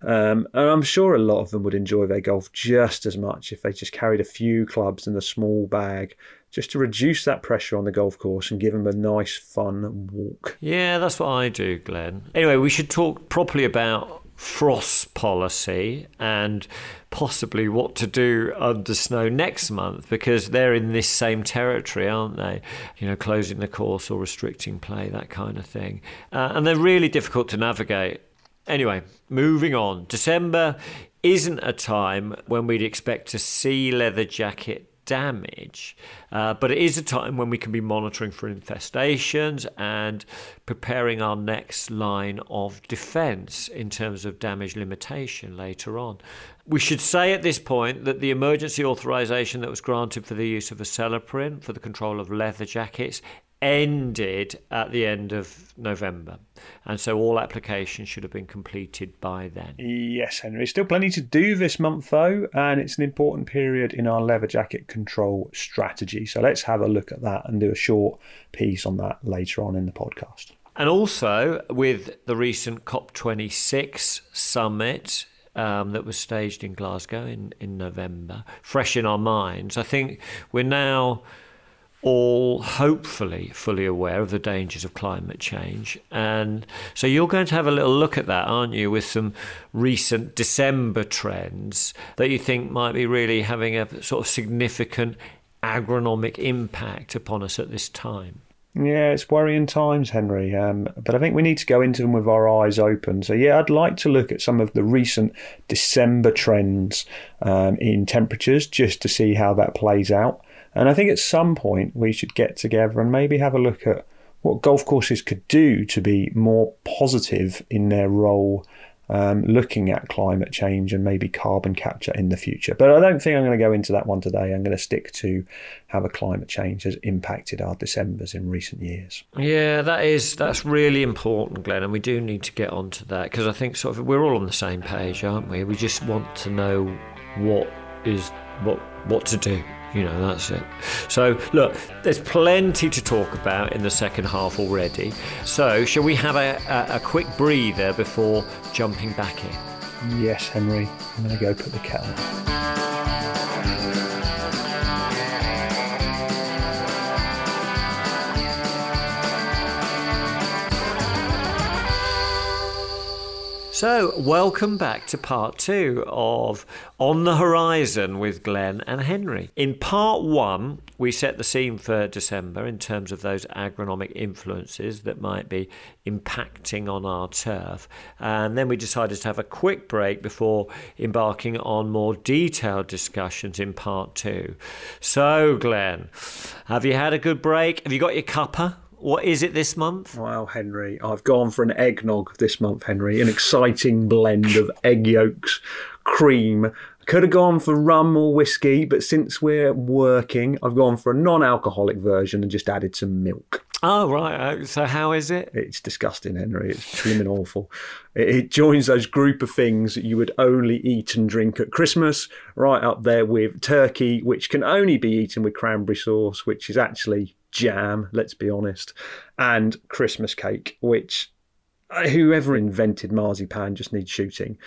Um, and I'm sure a lot of them would enjoy their golf just as much if they just carried a few clubs in a small bag just to reduce that pressure on the golf course and give them a nice, fun walk. Yeah, that's what I do, Glenn. Anyway, we should talk properly about frost policy and possibly what to do under snow next month because they're in this same territory, aren't they? You know, closing the course or restricting play, that kind of thing. Uh, and they're really difficult to navigate. Anyway, moving on. December isn't a time when we'd expect to see leather jacket damage. Uh, but it is a time when we can be monitoring for infestations and preparing our next line of defence in terms of damage limitation later on. We should say at this point that the emergency authorisation that was granted for the use of acelepryn for the control of leather jackets ended at the end of November. And so all applications should have been completed by then. Yes, Henry. Still plenty to do this month, though, and it's an important period in our leather jacket control strategy. So let's have a look at that and do a short piece on that later on in the podcast. And also with the recent COP26 summit, um, that was staged in Glasgow in, in November, fresh in our minds. I think we're now all hopefully fully aware of the dangers of climate change. And so you're going to have a little look at that, aren't you, with some recent December trends that you think might be really having a sort of significant agronomic impact upon us at this time. Yeah, it's worrying times, Henry. Um, but I think we need to go into them with our eyes open. So, yeah, I'd like to look at some of the recent December trends um, in temperatures just to see how that plays out. And I think at some point we should get together and maybe have a look at what golf courses could do to be more positive in their role um, looking at climate change and maybe carbon capture in the future. But I don't think I'm going to go into that one today. I'm going to stick to how the climate change has impacted our Decembers in recent years. Yeah, that is that's really important, Glenn, and we do need to get onto that because I think sort of we're all on the same page, aren't we? We just want to know what is what what to do you know, that's it. So, look, there's plenty to talk about in the second half already. So, shall we have a, a, a quick breather before jumping back in? Yes, Henry. I'm going to go put the kettle So, welcome back to part two of On the Horizon with Glenn and Henry. In part one, we set the scene for December in terms of those agronomic influences that might be impacting on our turf. And then we decided to have a quick break before embarking on more detailed discussions in part two. So, Glenn, have you had a good break? Have you got your cuppa? What is it this month? Well, Henry, I've gone for an eggnog this month, Henry. An exciting blend of egg yolks, cream. Could have gone for rum or whiskey, but since we're working, I've gone for a non alcoholic version and just added some milk. Oh, right. Uh, so, how is it? It's disgusting, Henry. It's blooming awful. It, it joins those group of things that you would only eat and drink at Christmas, right up there with turkey, which can only be eaten with cranberry sauce, which is actually jam, let's be honest, and Christmas cake, which uh, whoever invented marzipan just needs shooting.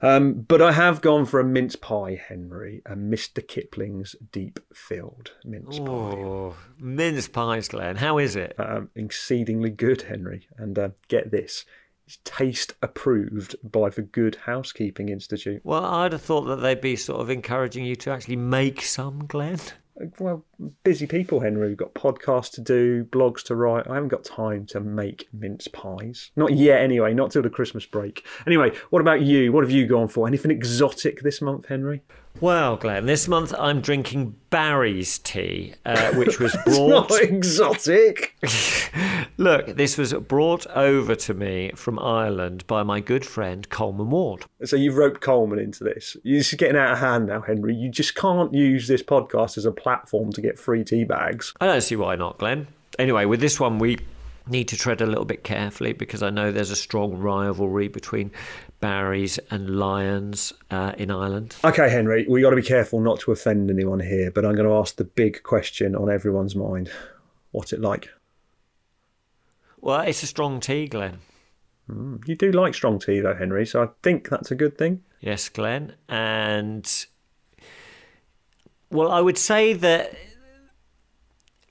Um, but I have gone for a mince pie, Henry, a Mr. Kipling's deep filled mince oh, pie. Mince pies, Glenn. How is it? Um, exceedingly good, Henry. And uh, get this. It's taste approved by the Good Housekeeping Institute. Well, I'd have thought that they'd be sort of encouraging you to actually make some, Glenn well, busy people, Henry. We've got podcasts to do, blogs to write. I haven't got time to make mince pies. Not yet, anyway. Not till the Christmas break. Anyway, what about you? What have you gone for? Anything exotic this month, Henry? Well, Glenn, this month I'm drinking Barry's tea, uh, which was brought. not exotic. Look, this was brought over to me from Ireland by my good friend Coleman Ward. So you've roped Coleman into this. You're just getting out of hand now, Henry. You just can't use this podcast as a platform to get free tea bags. I don't see why not, Glenn. Anyway, with this one, we need to tread a little bit carefully because I know there's a strong rivalry between Barry's and Lyons uh, in Ireland. Okay, Henry, we got to be careful not to offend anyone here, but I'm going to ask the big question on everyone's mind. What's it like? Well, it's a strong tea, Glenn. Mm, you do like strong tea, though, Henry, so I think that's a good thing. Yes, Glenn. And, well, I would say that,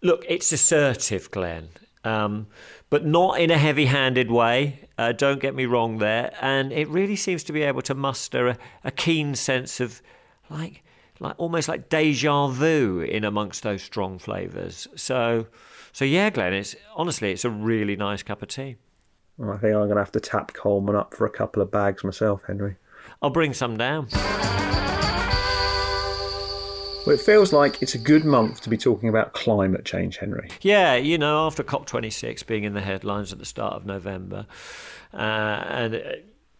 look, it's assertive, Glenn, um, but not in a heavy handed way. Uh, don't get me wrong there. And it really seems to be able to muster a, a keen sense of like like almost like deja vu in amongst those strong flavours. So so yeah, Glenn, it's honestly it's a really nice cup of tea. Well, I think I'm gonna have to tap Coleman up for a couple of bags myself, Henry. I'll bring some down. Well, it feels like it's a good month to be talking about climate change, Henry. Yeah, you know, after COP26 being in the headlines at the start of November, uh, and uh,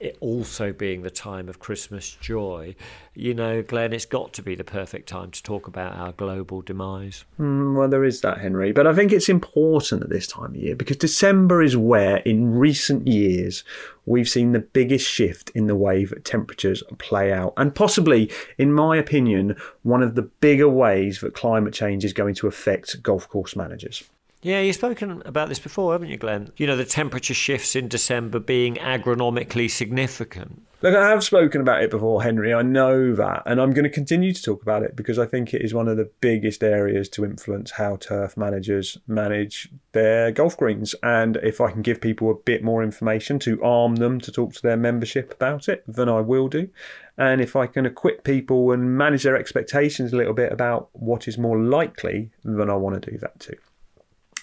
it also being the time of Christmas joy, you know, Glenn, it's got to be the perfect time to talk about our global demise. Mm, well, there is that, Henry. But I think it's important at this time of year because December is where, in recent years, we've seen the biggest shift in the way that temperatures play out. And possibly, in my opinion, one of the bigger ways that climate change is going to affect golf course managers. Yeah, you've spoken about this before, haven't you, Glenn? You know, the temperature shifts in December being agronomically significant. Look, I have spoken about it before, Henry. I know that. And I'm going to continue to talk about it because I think it is one of the biggest areas to influence how turf managers manage their golf greens. And if I can give people a bit more information to arm them to talk to their membership about it, then I will do. And if I can equip people and manage their expectations a little bit about what is more likely, then I want to do that too.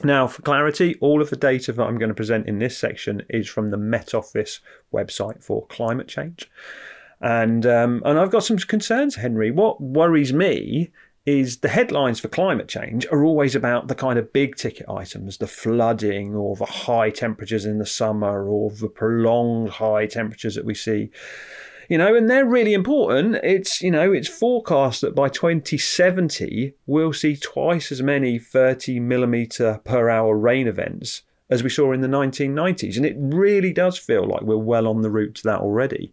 Now, for clarity, all of the data that I'm going to present in this section is from the Met Office website for climate change. And, um, and I've got some concerns, Henry. What worries me is the headlines for climate change are always about the kind of big ticket items, the flooding or the high temperatures in the summer or the prolonged high temperatures that we see you know, and they're really important. It's, you know, it's forecast that by 2070, we'll see twice as many 30 millimetre per hour rain events as we saw in the 1990s. And it really does feel like we're well on the route to that already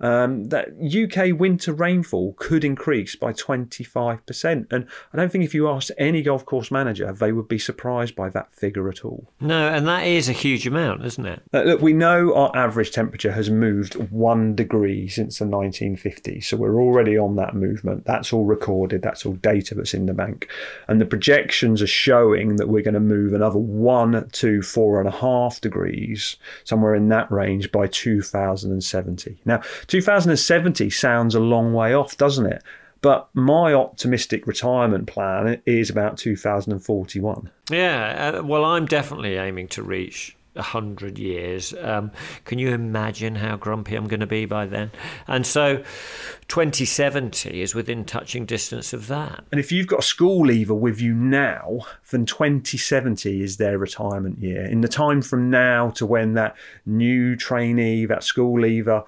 um, that UK winter rainfall could increase by 25%. And I don't think if you asked any golf course manager, they would be surprised by that figure at all. No, and that is a huge amount, isn't it? Uh, look, we know our average temperature has moved one degree since the 1950s. So we're already on that movement. That's all recorded, that's all data that's in the bank. And the projections are showing that we're going to move another one to four and a half degrees, somewhere in that range by 2070. Now, 2070 sounds a long way off, doesn't it? But my optimistic retirement plan is about 2041. Yeah, uh, well, I'm definitely aiming to reach 100 years. Um, can you imagine how grumpy I'm going to be by then? And so 2070 is within touching distance of that. And if you've got a school leaver with you now, then 2070 is their retirement year. In the time from now to when that new trainee, that school leaver,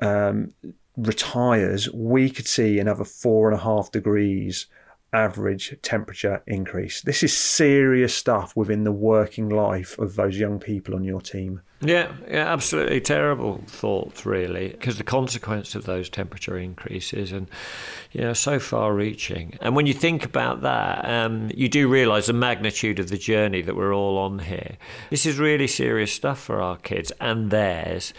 um, retires, we could see another four and a half degrees average temperature increase. This is serious stuff within the working life of those young people on your team. Yeah, yeah, absolutely terrible thoughts, really, because the consequence of those temperature increases and you know so far-reaching. And when you think about that, um, you do realise the magnitude of the journey that we're all on here. This is really serious stuff for our kids and theirs,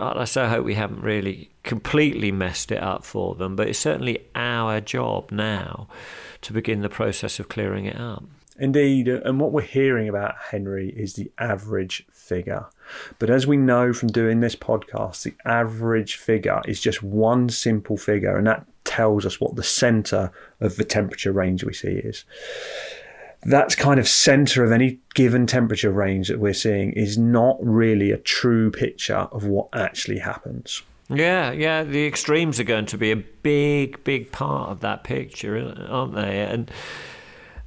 I so hope we haven't really completely messed it up for them, but it's certainly our job now to begin the process of clearing it up. Indeed, and what we're hearing about Henry is the average figure. But as we know from doing this podcast, the average figure is just one simple figure, and that tells us what the center of the temperature range we see is that kind of center of any given temperature range that we're seeing is not really a true picture of what actually happens. Yeah, yeah, the extremes are going to be a big, big part of that picture, aren't they? And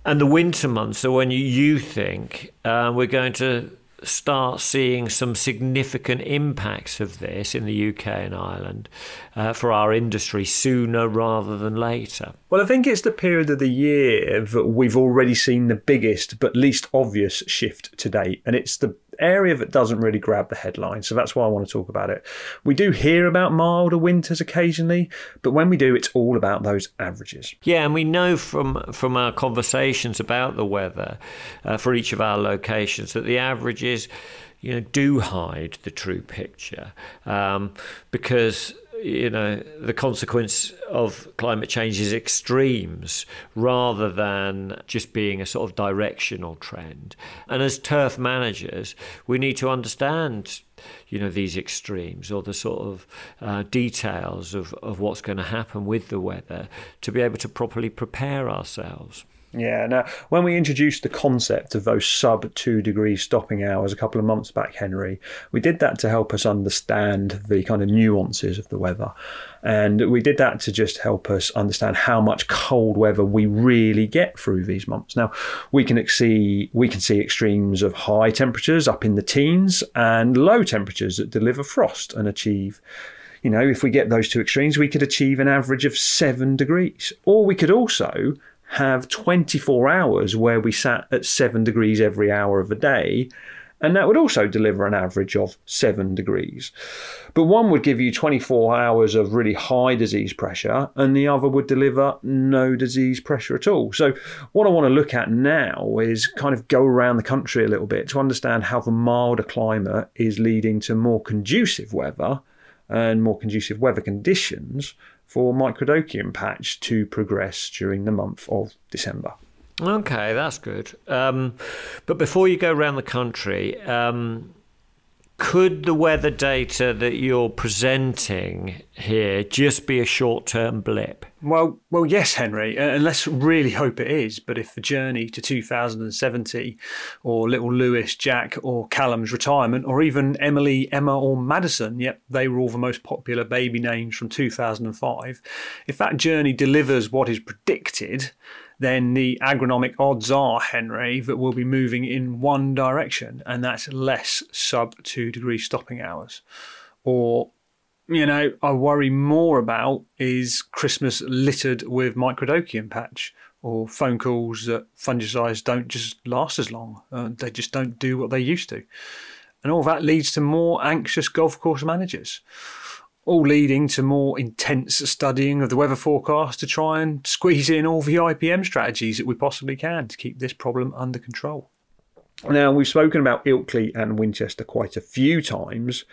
and the winter months are when you, you think uh, we're going to start seeing some significant impacts of this in the UK and Ireland uh, for our industry sooner rather than later? Well, I think it's the period of the year that we've already seen the biggest but least obvious shift to date, and it's the area that doesn't really grab the headline. So that's why I want to talk about it. We do hear about milder winters occasionally, but when we do, it's all about those averages. Yeah, and we know from from our conversations about the weather uh, for each of our locations that the averages, you know, do hide the true picture um, because you know the consequence of climate change is extremes rather than just being a sort of directional trend. And as turf managers we need to understand you know these extremes or the sort of uh, details of, of what's going to happen with the weather to be able to properly prepare ourselves Yeah. Now, when we introduced the concept of those sub two degree stopping hours a couple of months back, Henry, we did that to help us understand the kind of nuances of the weather. And we did that to just help us understand how much cold weather we really get through these months. Now, we can see we can see extremes of high temperatures up in the teens and low temperatures that deliver frost and achieve you know, if we get those two extremes, we could achieve an average of seven degrees. Or we could also have 24 hours where we sat at seven degrees every hour of the day. And that would also deliver an average of seven degrees. But one would give you 24 hours of really high disease pressure, and the other would deliver no disease pressure at all. So, what I want to look at now is kind of go around the country a little bit to understand how the milder climate is leading to more conducive weather and more conducive weather conditions for microdochium patch to progress during the month of December. Okay, that's good. Um, but before you go around the country, um, could the weather data that you're presenting here just be a short-term blip? Well, well, yes, Henry, uh, and let's really hope it is. But if the journey to 2070, or little Lewis, Jack, or Callum's retirement, or even Emily, Emma, or Madison, yep, they were all the most popular baby names from 2005. If that journey delivers what is predicted, then the agronomic odds are, Henry, that we'll be moving in one direction, and that's less sub two degree stopping hours. Or, you know, I worry more about is Christmas littered with microdochium patch or phone calls that fungicides don't just last as long. Uh, they just don't do what they used to. And all that leads to more anxious golf course managers all leading to more intense studying of the weather forecast to try and squeeze in all the IPM strategies that we possibly can to keep this problem under control. Now, we've spoken about Ilkley and Winchester quite a few times,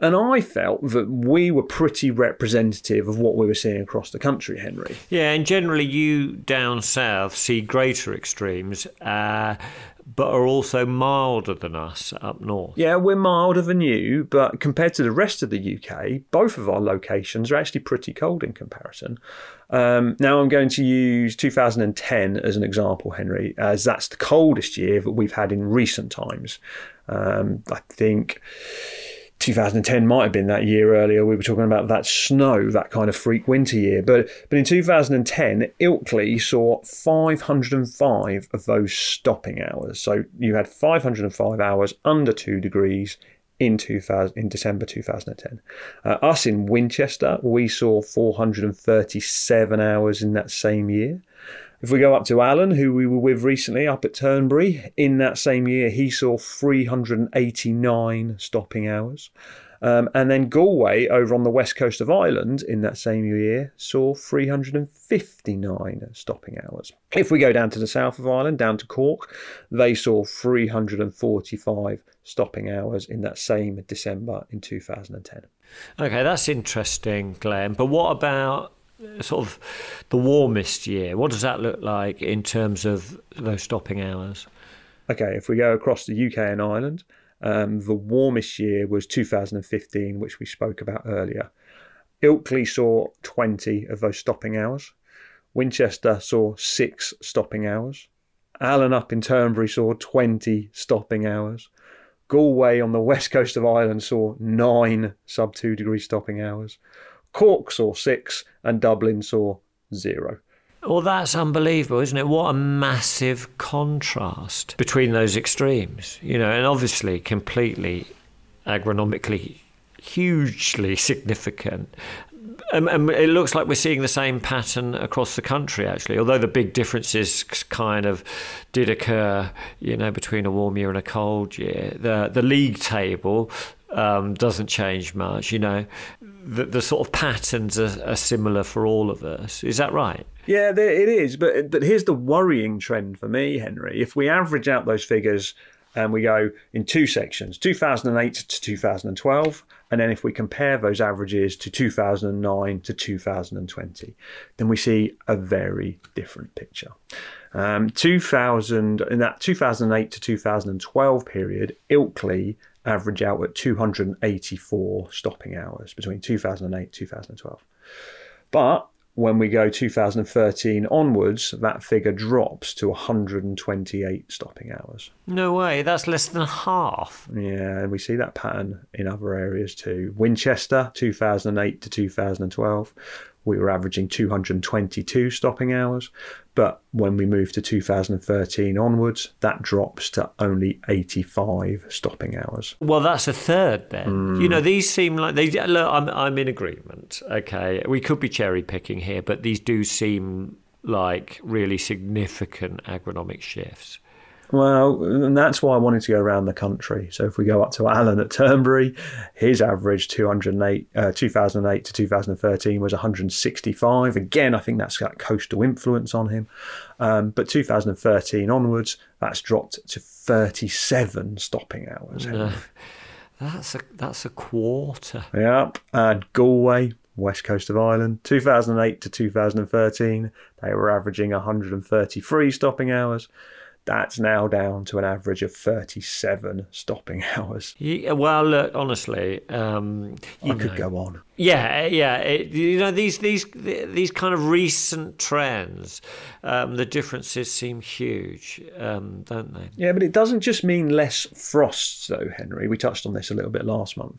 and I felt that we were pretty representative of what we were seeing across the country, Henry. Yeah, and generally, you down south see greater extremes. Uh, but are also milder than us up north. Yeah, we're milder than you, but compared to the rest of the UK, both of our locations are actually pretty cold in comparison. Um, now I'm going to use 2010 as an example, Henry, as that's the coldest year that we've had in recent times. Um, I think 2010 might have been that year earlier. We were talking about that snow, that kind of freak winter year. But but in 2010, Ilkley saw 505 of those stopping hours. So you had 505 hours under two degrees in 2000 in December 2010. Uh, us in Winchester, we saw 437 hours in that same year. If we go up to Alan, who we were with recently up at Turnberry, in that same year he saw 389 stopping hours. Um, and then Galway, over on the west coast of Ireland, in that same year, saw 359 stopping hours. If we go down to the south of Ireland, down to Cork, they saw 345 stopping hours in that same December in 2010. Okay, that's interesting, Glenn. But what about sort of the warmest year? What does that look like in terms of those stopping hours? Okay, if we go across the UK and Ireland, um, the warmest year was 2015, which we spoke about earlier. Ilkley saw 20 of those stopping hours. Winchester saw six stopping hours. Allen up in Turnberry saw 20 stopping hours. Galway on the west coast of Ireland saw nine sub two degree stopping hours. Cork saw six, and Dublin saw zero. Well, that's unbelievable, isn't it? What a massive contrast between those extremes, you know, and obviously completely agronomically hugely significant. Um, and it looks like we're seeing the same pattern across the country, actually. Although the big differences kind of did occur, you know, between a warm year and a cold year. The the league table um, doesn't change much. You know, the, the sort of patterns are, are, similar for all of us. Is that right? Yeah, it is. But but here's the worrying trend for me, Henry. If we average out those figures and we go in two sections, 2008 to 2012, and then if we compare those averages to 2009 to 2020, then we see a very different picture. Um, 2000 in that 2008 to 2012 period, Ilkley average out at 284 stopping hours between 2008 and 2012. But when we go 2013 onwards, that figure drops to 128 stopping hours. No way, that's less than half. Yeah, and we see that pattern in other areas too. Winchester, 2008 to 2012, we were averaging 222 stopping hours. But when we move to 2013 onwards, that drops to only 85 stopping hours. Well, that's a third then. Mm. You know, these seem like they look. I'm I'm in agreement. Okay, we could be cherry picking here, but these do seem like really significant agronomic shifts. Well, and that's why I wanted to go around the country. So if we go up to Alan at Turnberry, his average 208, uh, 2008 to 2013 was 165. Again, I think that's got coastal influence on him. Um, but 2013 onwards, that's dropped to 37 stopping hours. No, that's a that's a quarter. Yep. And Galway, west coast of Ireland, 2008 to 2013, they were averaging 133 stopping hours that's now down to an average of 37 stopping hours. Yeah, well, look, honestly, um, you I could go on. Yeah, yeah. It, you know these these these kind of recent trends, um, the differences seem huge, um, don't they? Yeah, but it doesn't just mean less frosts, though, Henry. We touched on this a little bit last month,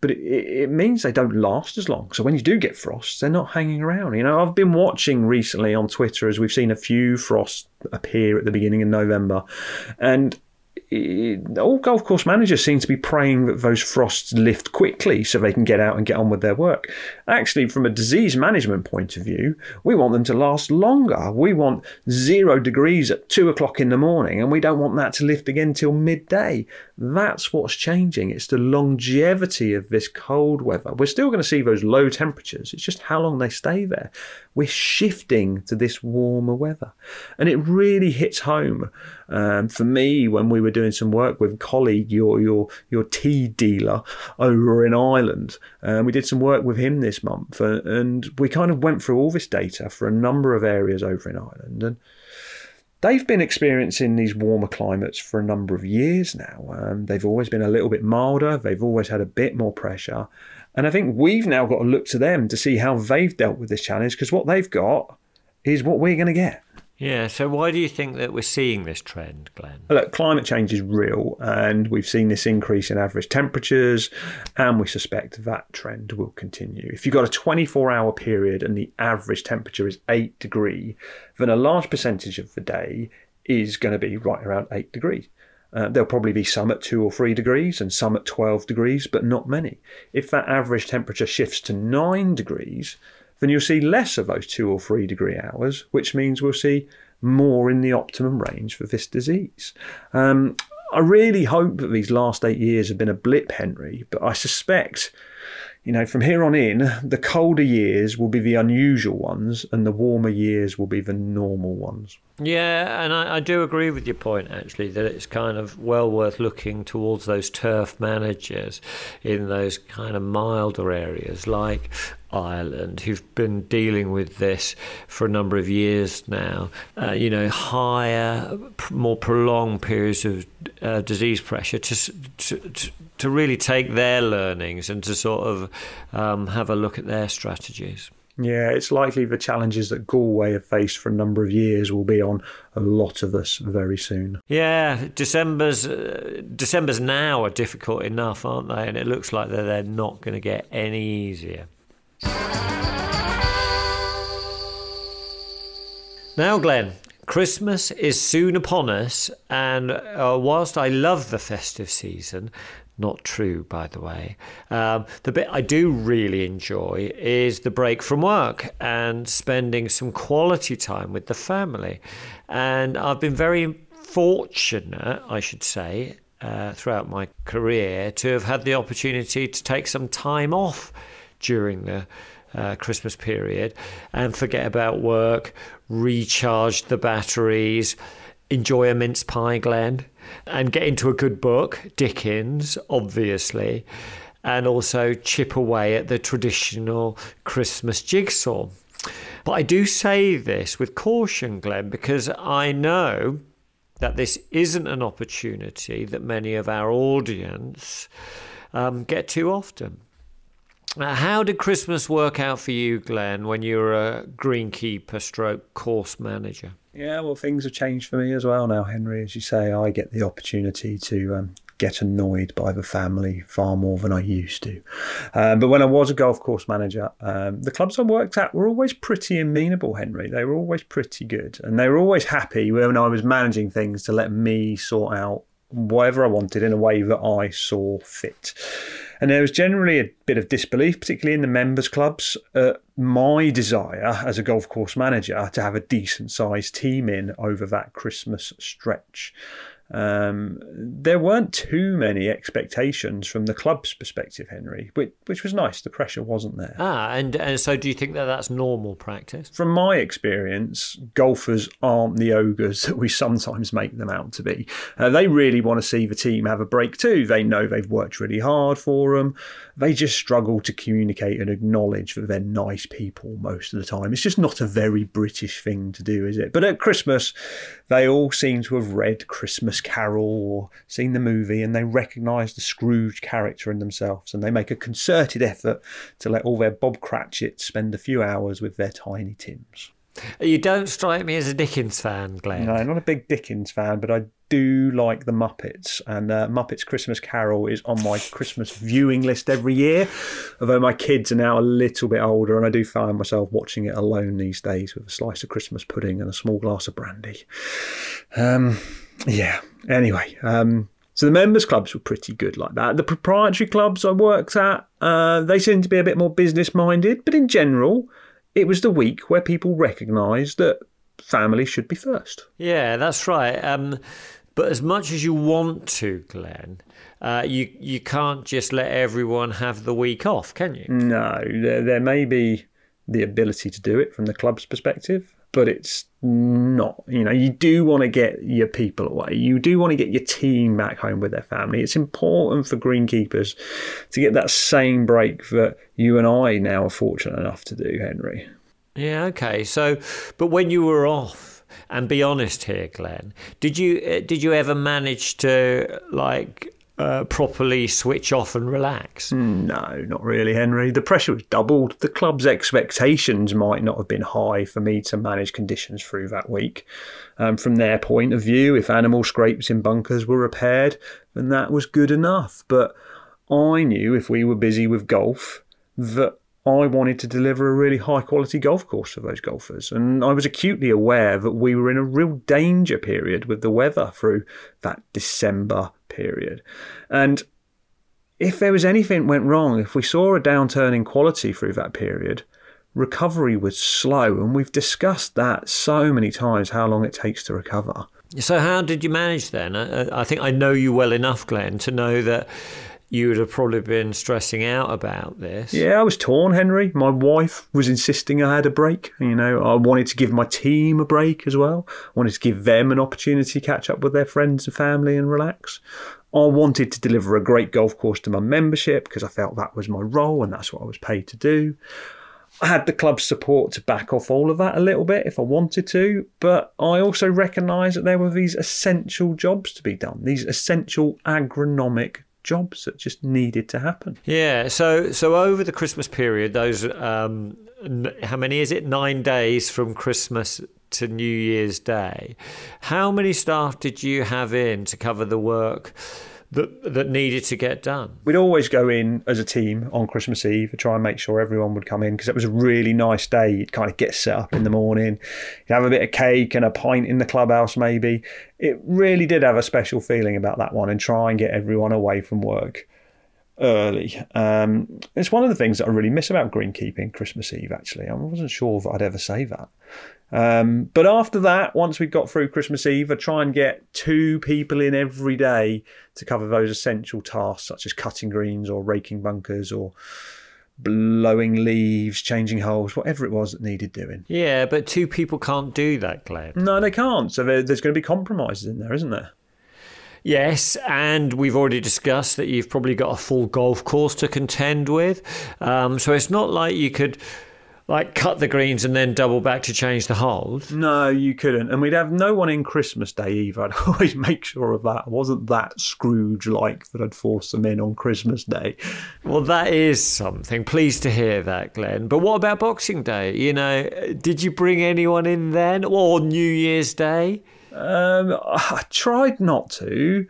but it, it means they don't last as long. So when you do get frosts, they're not hanging around. You know, I've been watching recently on Twitter as we've seen a few frosts appear at the beginning of November, and all golf course managers seem to be praying that those frosts lift quickly so they can get out and get on with their work. Actually, from a disease management point of view, we want them to last longer. We want zero degrees at two o'clock in the morning, and we don't want that to lift again till midday. That's what's changing. It's the longevity of this cold weather. We're still going to see those low temperatures, it's just how long they stay there. We're shifting to this warmer weather. And it really hits home um, for me when we were doing some work with a colleague, your, your, your tea dealer over in Ireland. Um, we did some work with him this month and, and we kind of went through all this data for a number of areas over in Ireland. And they've been experiencing these warmer climates for a number of years now. Um, they've always been a little bit milder, they've always had a bit more pressure. And I think we've now got to look to them to see how they've dealt with this challenge because what they've got is what we're going to get. Yeah, so why do you think that we're seeing this trend, Glenn? Look, climate change is real, and we've seen this increase in average temperatures, and we suspect that trend will continue. If you've got a 24 hour period and the average temperature is 8 degree, then a large percentage of the day is going to be right around 8 degrees. Uh, there'll probably be some at 2 or 3 degrees and some at 12 degrees, but not many. If that average temperature shifts to 9 degrees, then you'll see less of those 2 or 3 degree hours, which means we'll see more in the optimum range for this disease. Um, I really hope that these last eight years have been a blip, Henry, but I suspect you know, from here on in, the colder years will be the unusual ones and the warmer years will be the normal ones. Yeah, and I, I, do agree with your point, actually, that it's kind of well worth looking towards those turf managers in those kind of milder areas like Ireland, who've been dealing with this for a number of years now. Uh, you know, higher, more prolonged periods of uh, disease pressure to, to, to really take their learnings and to sort of um, have a look at their strategies. Yeah, it's likely the challenges that Galway have faced for a number of years will be on a lot of us very soon. Yeah, December's uh, December's now are difficult enough, aren't they? And it looks like they're, they're not going to get any easier. Now, Glenn, Christmas is soon upon us, and uh, whilst I love the festive season, not true, by the way. Um, the bit I do really enjoy is the break from work and spending some quality time with the family. And I've been very fortunate, I should say, uh, throughout my career to have had the opportunity to take some time off during the uh, Christmas period and forget about work, recharge the batteries, enjoy a mince pie, Glenn and get into a good book, Dickens, obviously, and also chip away at the traditional Christmas jigsaw. But I do say this with caution, Glenn, because I know that this isn't an opportunity that many of our audience um, get too often. Uh, how did Christmas work out for you, Glenn, when you were a greenkeeper stroke course manager? Yeah, well, things have changed for me as well now, Henry. As you say, I get the opportunity to um, get annoyed by the family far more than I used to. Um, but when I was a golf course manager, um, the clubs I worked at were always pretty amenable, Henry. They were always pretty good. And they were always happy when I was managing things to let me sort out whatever I wanted in a way that I saw fit. And there was generally a bit of disbelief, particularly in the members' clubs, at my desire as a golf course manager to have a decent sized team in over that Christmas stretch um, there weren't too many expectations from the club's perspective, Henry, which, which was nice. The pressure wasn't there. Ah, and, and so do you think that that's normal practice? From my experience, golfers aren't the ogres that we sometimes make them out to be. Uh, they really want to see the team have a break too. They know they've worked really hard for them. They just struggle to communicate and acknowledge that they're nice people most of the time. It's just not a very British thing to do, is it? But at Christmas, they all seem to have read Christmas Carol or seen the movie and they recognise the Scrooge character in themselves and they make a concerted effort to let all their Bob Cratchits spend a few hours with their Tiny Tims. You don't strike me as a Dickens fan, Glenn. No, I'm not a big Dickens fan, but I do like the Muppets, and uh, Muppets Christmas Carol is on my Christmas viewing list every year. Although my kids are now a little bit older, and I do find myself watching it alone these days with a slice of Christmas pudding and a small glass of brandy. Um, yeah. Anyway, um, so the members clubs were pretty good like that. The proprietary clubs I worked at, uh, they seemed to be a bit more business minded, but in general, it was the week where people recognised that family should be first. Yeah, that's right. Um, but as much as you want to, Glenn, uh, you you can't just let everyone have the week off, can you? No, there, there may be the ability to do it from the club's perspective, but it's not. You know, you do want to get your people away. You do want to get your team back home with their family. It's important for greenkeepers to get that same break that you and I now are fortunate enough to do, Henry. Yeah, okay. So, but when you were off, and be honest here, Glenn. Did you uh, did you ever manage to like uh, properly switch off and relax? No, not really, Henry. The pressure was doubled. The club's expectations might not have been high for me to manage conditions through that week. Um, from their point of view, if animal scrapes in bunkers were repaired, then that was good enough. But I knew if we were busy with golf, that I wanted to deliver a really high quality golf course for those golfers. And I was acutely aware that we were in a real danger period with the weather through that December period. And if there was anything went wrong, if we saw a downturn in quality through that period, recovery was slow. And we've discussed that so many times how long it takes to recover. So, how did you manage then? I, I think I know you well enough, Glenn, to know that you would have probably been stressing out about this. Yeah, I was torn, Henry. My wife was insisting I had a break. You know, I wanted to give my team a break as well. I wanted to give them an opportunity to catch up with their friends and family and relax. I wanted to deliver a great golf course to my membership because I felt that was my role and that's what I was paid to do. I had the club's support to back off all of that a little bit if I wanted to, but I also recognised that there were these essential jobs to be done, these essential agronomic jobs that just needed to happen. Yeah. So so over the Christmas period, those um, how many is it? Nine days from Christmas to New Year's Day. How many staff did you have in to cover the work? That that needed to get done. We'd always go in as a team on Christmas Eve and try and make sure everyone would come in because it was a really nice day. You'd kind of get set up in the morning, you'd have a bit of cake and a pint in the clubhouse maybe. It really did have a special feeling about that one and try and get everyone away from work early. Um, it's one of the things that I really miss about greenkeeping Christmas Eve. Actually, I wasn't sure that I'd ever say that. Um, but after that, once we got through Christmas Eve, I try and get two people in every day to cover those essential tasks, such as cutting greens or raking bunkers or blowing leaves, changing holes, whatever it was that needed doing. Yeah, but two people can't do that, Glenn. No, they can't. So there's going to be compromises in there, isn't there? Yes, and we've already discussed that you've probably got a full golf course to contend with. Um, so it's not like you could like cut the greens and then double back to change the holes? No, you couldn't. And we'd have no one in Christmas Day either. I'd always make sure of that. I wasn't that Scrooge like that I'd force them in on Christmas Day. Well, that is something. Pleased to hear that, Glenn. But what about Boxing Day? You know, did you bring anyone in then? Or New Year's Day? Um, I tried not to.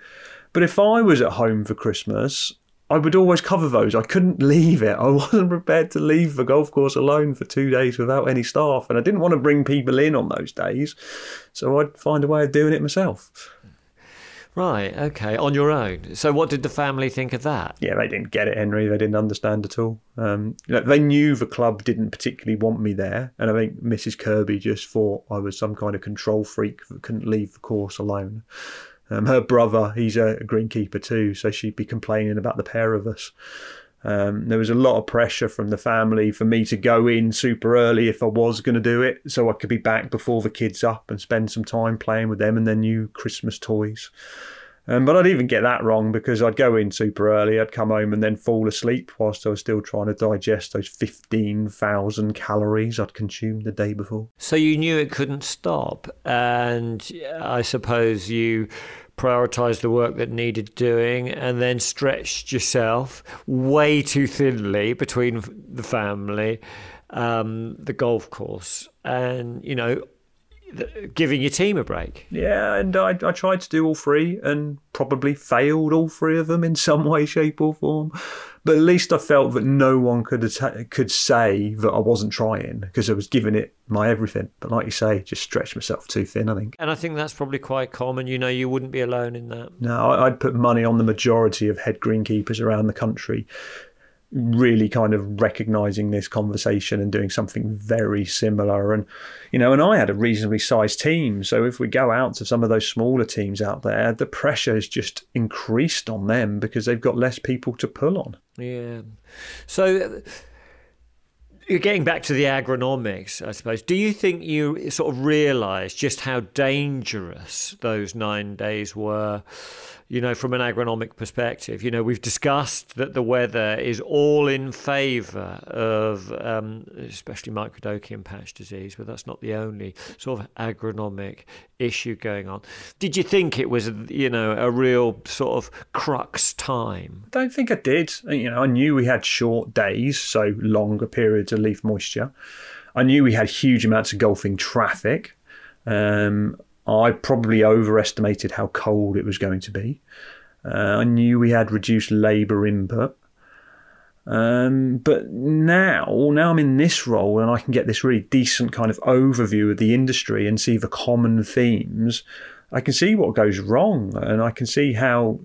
But if I was at home for Christmas, I would always cover those. I couldn't leave it. I wasn't prepared to leave the golf course alone for two days without any staff, and I didn't want to bring people in on those days. So I'd find a way of doing it myself. Right, okay, on your own. So, what did the family think of that? Yeah, they didn't get it, Henry. They didn't understand at all. Um, they knew the club didn't particularly want me there, and I think Mrs. Kirby just thought I was some kind of control freak that couldn't leave the course alone. Um, her brother, he's a greenkeeper too, so she'd be complaining about the pair of us. Um, there was a lot of pressure from the family for me to go in super early if I was going to do it, so I could be back before the kids up and spend some time playing with them and their new Christmas toys. Um, but I'd even get that wrong because I'd go in super early, I'd come home and then fall asleep whilst I was still trying to digest those 15,000 calories I'd consumed the day before. So you knew it couldn't stop, and I suppose you prioritised the work that needed doing and then stretched yourself way too thinly between the family, um, the golf course, and, you know, giving your team a break. Yeah, and I, I tried to do all three and probably failed all three of them in some way, shape, or form. But at least I felt that no one could could say that I wasn't trying because I was giving it my everything. But like you say, just stretched myself too thin. I think. And I think that's probably quite common. You know, you wouldn't be alone in that. No, I'd put money on the majority of head greenkeepers around the country really kind of recognizing this conversation and doing something very similar. And you know and I had a reasonably sized team. So if we go out to some of those smaller teams out there the pressure has just increased on them because they've got less people to pull on. Yeah. So you're getting back to the agronomics, I suppose, do you think you sort of realised just how dangerous those nine days were? You know, from an agronomic perspective. You know, we've discussed that the weather is all in favour of, um, especially microdochium patch disease, but that's not the only sort of agronomic issue going on. Did you think it was, you know, a real sort of crux time? I don't think I did. You know, I knew we had short days, so longer periods of leaf moisture. I knew we had huge amounts of golfing traffic. Um, I probably overestimated how cold it was going to be. Uh, I knew we had reduced labour input. Um, but now, now I'm in this role and I can get this really decent kind of overview of the industry and see the common themes. I can see what goes wrong and I can see how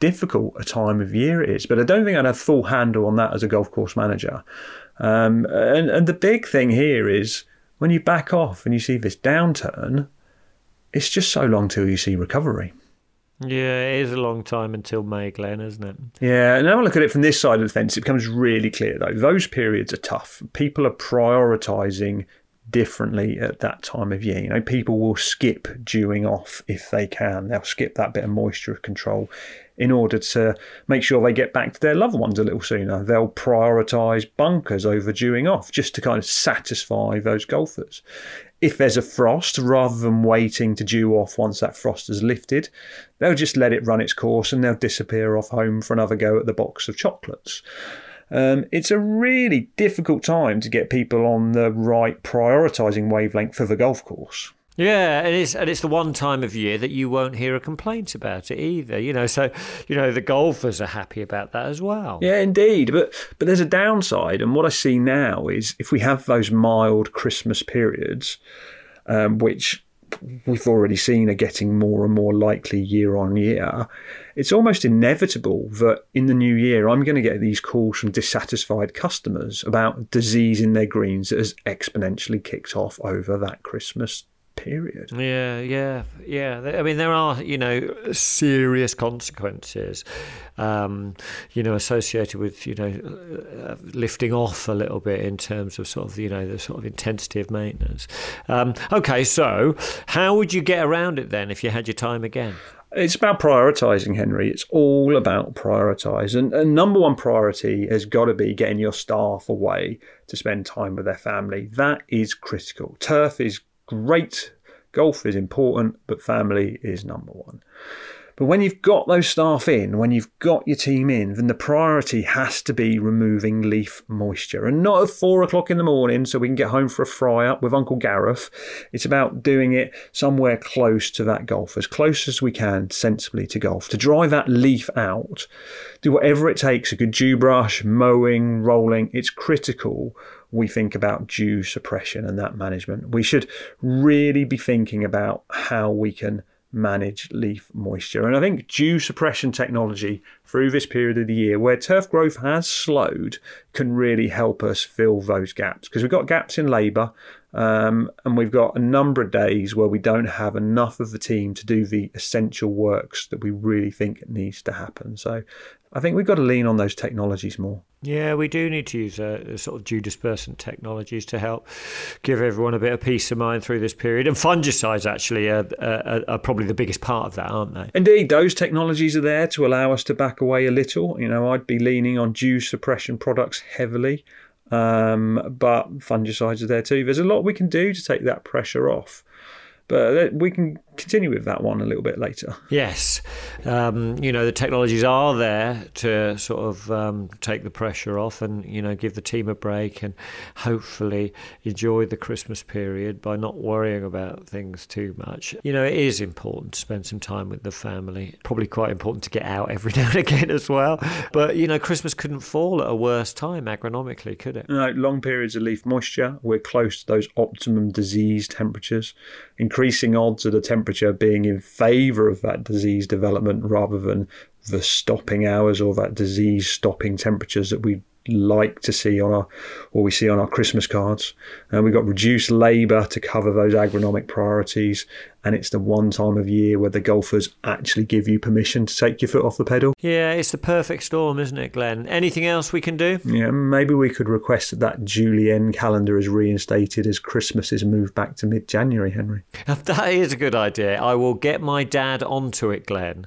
difficult a time of year it is. But I don't think I'd have full handle on that as a golf course manager. Um, and, and the big thing here is when you back off and you see this downturn, it's just so long till you see recovery. Yeah, it is a long time until May, Glenn, isn't it? Yeah, and now I look at it from this side of the fence, it becomes really clear though. Those periods are tough. People are prioritising differently at that time of year. You know, people will skip dewing off if they can. They'll skip that bit of moisture control in order to make sure they get back to their loved ones a little sooner. They'll prioritise bunkers over dewing off just to kind of satisfy those golfers if there's a frost, rather than waiting to dew off once that frost has lifted, they'll just let it run its course and they'll disappear off home for another go at the box of chocolates. Um, it's a really difficult time to get people on the right prioritising wavelength for the golf course. Yeah, and it's and it's the one time of year that you won't hear a complaint about it either. You know, so you know the golfers are happy about that as well. Yeah, indeed. But but there's a downside, and what I see now is if we have those mild Christmas periods, um, which we've already seen are getting more and more likely year on year, it's almost inevitable that in the new year I'm going to get these calls from dissatisfied customers about disease in their greens that has exponentially kicked off over that Christmas period. Yeah, yeah, yeah. I mean, there are you know serious consequences, um, you know, associated with you know uh, lifting off a little bit in terms of sort of you know the sort of intensity of maintenance. Um, okay, so how would you get around it then if you had your time again? It's about prioritizing, Henry. It's all about prioritizing. And, and number one priority has got to be getting your staff away to spend time with their family. That is critical. Turf is great, golf is important, but family is number one. But when you've got those staff in, when you've got your team in, then the priority has to be removing leaf moisture. And not at four o'clock in the morning so we can get home for a fry up with Uncle Gareth. It's about doing it somewhere close to that golf, as close as we can sensibly to golf, to dry that leaf out. Do whatever it takes a good dew brush, mowing, rolling. It's critical we think about dew suppression and that management. We should really be thinking about how we can manage leaf moisture. And I think dew suppression technology through this period of the year where turf growth has slowed can really help us fill those gaps because we've got gaps in labour um, and we've got a number of days where we don't have enough of the team to do the essential works that we really think needs to happen. So I think we've got to lean on those technologies more. Yeah, we do need to use a, a sort of dew dispersant technologies to help give everyone a bit of peace of mind through this period. And fungicides actually are, are, are, probably the biggest part of that, aren't they? Indeed, those technologies are there to allow us to back away a little. You know, I'd be leaning on dew suppression products heavily, um, but fungicides are there too. There's a lot we can do to take that pressure off. But we can continue with that one a little bit later. Yes. Um, you know, the technologies are there to sort of um, take the pressure off and, you know, give the team a break and hopefully enjoy the Christmas period by not worrying about things too much. You know, it is important to spend some time with the family. Probably quite important to get out every now and again as well. But, you know, Christmas couldn't fall at a worse time agronomically, could it? No, long periods of leaf moisture. We're close to those optimum disease temperatures. Increasing odds of the temperature temperature being in favour of that disease development rather than the stopping hours or that disease stopping temperatures that we like to see on our or we see on our Christmas cards. And we've got reduced labour to cover those agronomic priorities. And it's the one time of year where the golfers actually give you permission to take your foot off the pedal. Yeah, it's the perfect storm, isn't it, Glenn? Anything else we can do? Yeah, maybe we could request that that Julian calendar is reinstated as Christmas is moved back to mid January, Henry. That is a good idea. I will get my dad onto it, Glenn.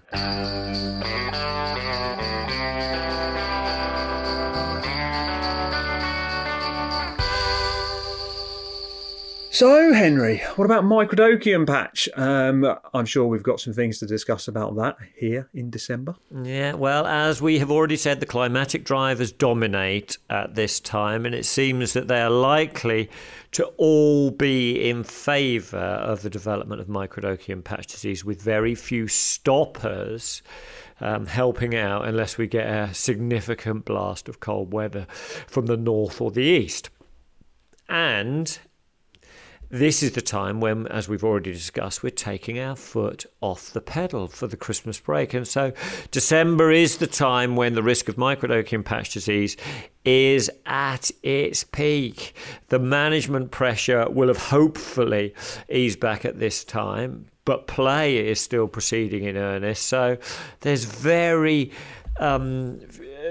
So, Henry, what about microdochium patch? Um, I'm sure we've got some things to discuss about that here in December. Yeah, well, as we have already said, the climatic drivers dominate at this time, and it seems that they are likely to all be in favour of the development of microdochium patch disease, with very few stoppers. Um, helping out unless we get a significant blast of cold weather from the north or the east. And this is the time when, as we've already discussed, we're taking our foot off the pedal for the Christmas break. And so December is the time when the risk of microdochium patch disease is at its peak. The management pressure will have hopefully eased back at this time, but play is still proceeding in earnest. So there's very um,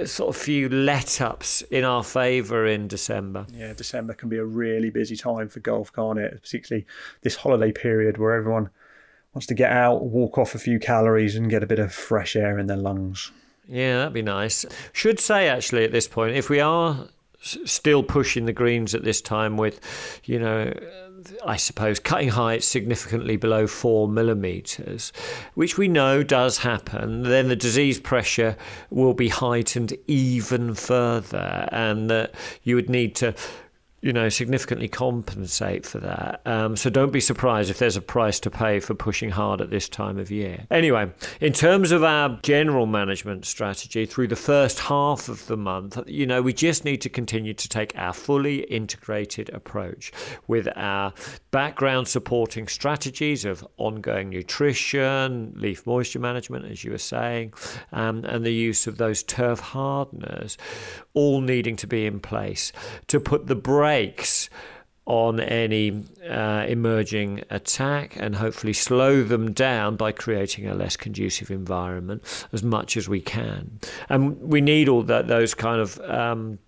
sort of few let ups in our favour in December. Yeah, December can be a really busy time for golf, can't it? Particularly this holiday period where everyone wants to get out, walk off a few calories, and get a bit of fresh air in their lungs. Yeah, that'd be nice. Should say actually at this point, if we are still pushing the greens at this time with, you know, I suppose, cutting heights significantly below four millimetres, which we know does happen, then the disease pressure will be heightened even further, and that you would need to you know, significantly compensate for that. Um, so don't be surprised if there's a price to pay for pushing hard at this time of year. Anyway, in terms of our general management strategy through the first half of the month, you know, we just need to continue to take our fully integrated approach with our background supporting strategies of ongoing nutrition, leaf moisture management, as you were saying, um, and the use of those turf hardeners, all needing to be in place to put the brakes on any uh, emerging attack and hopefully slow them down by creating a less conducive environment as much as we can. And we need all that those kind of um,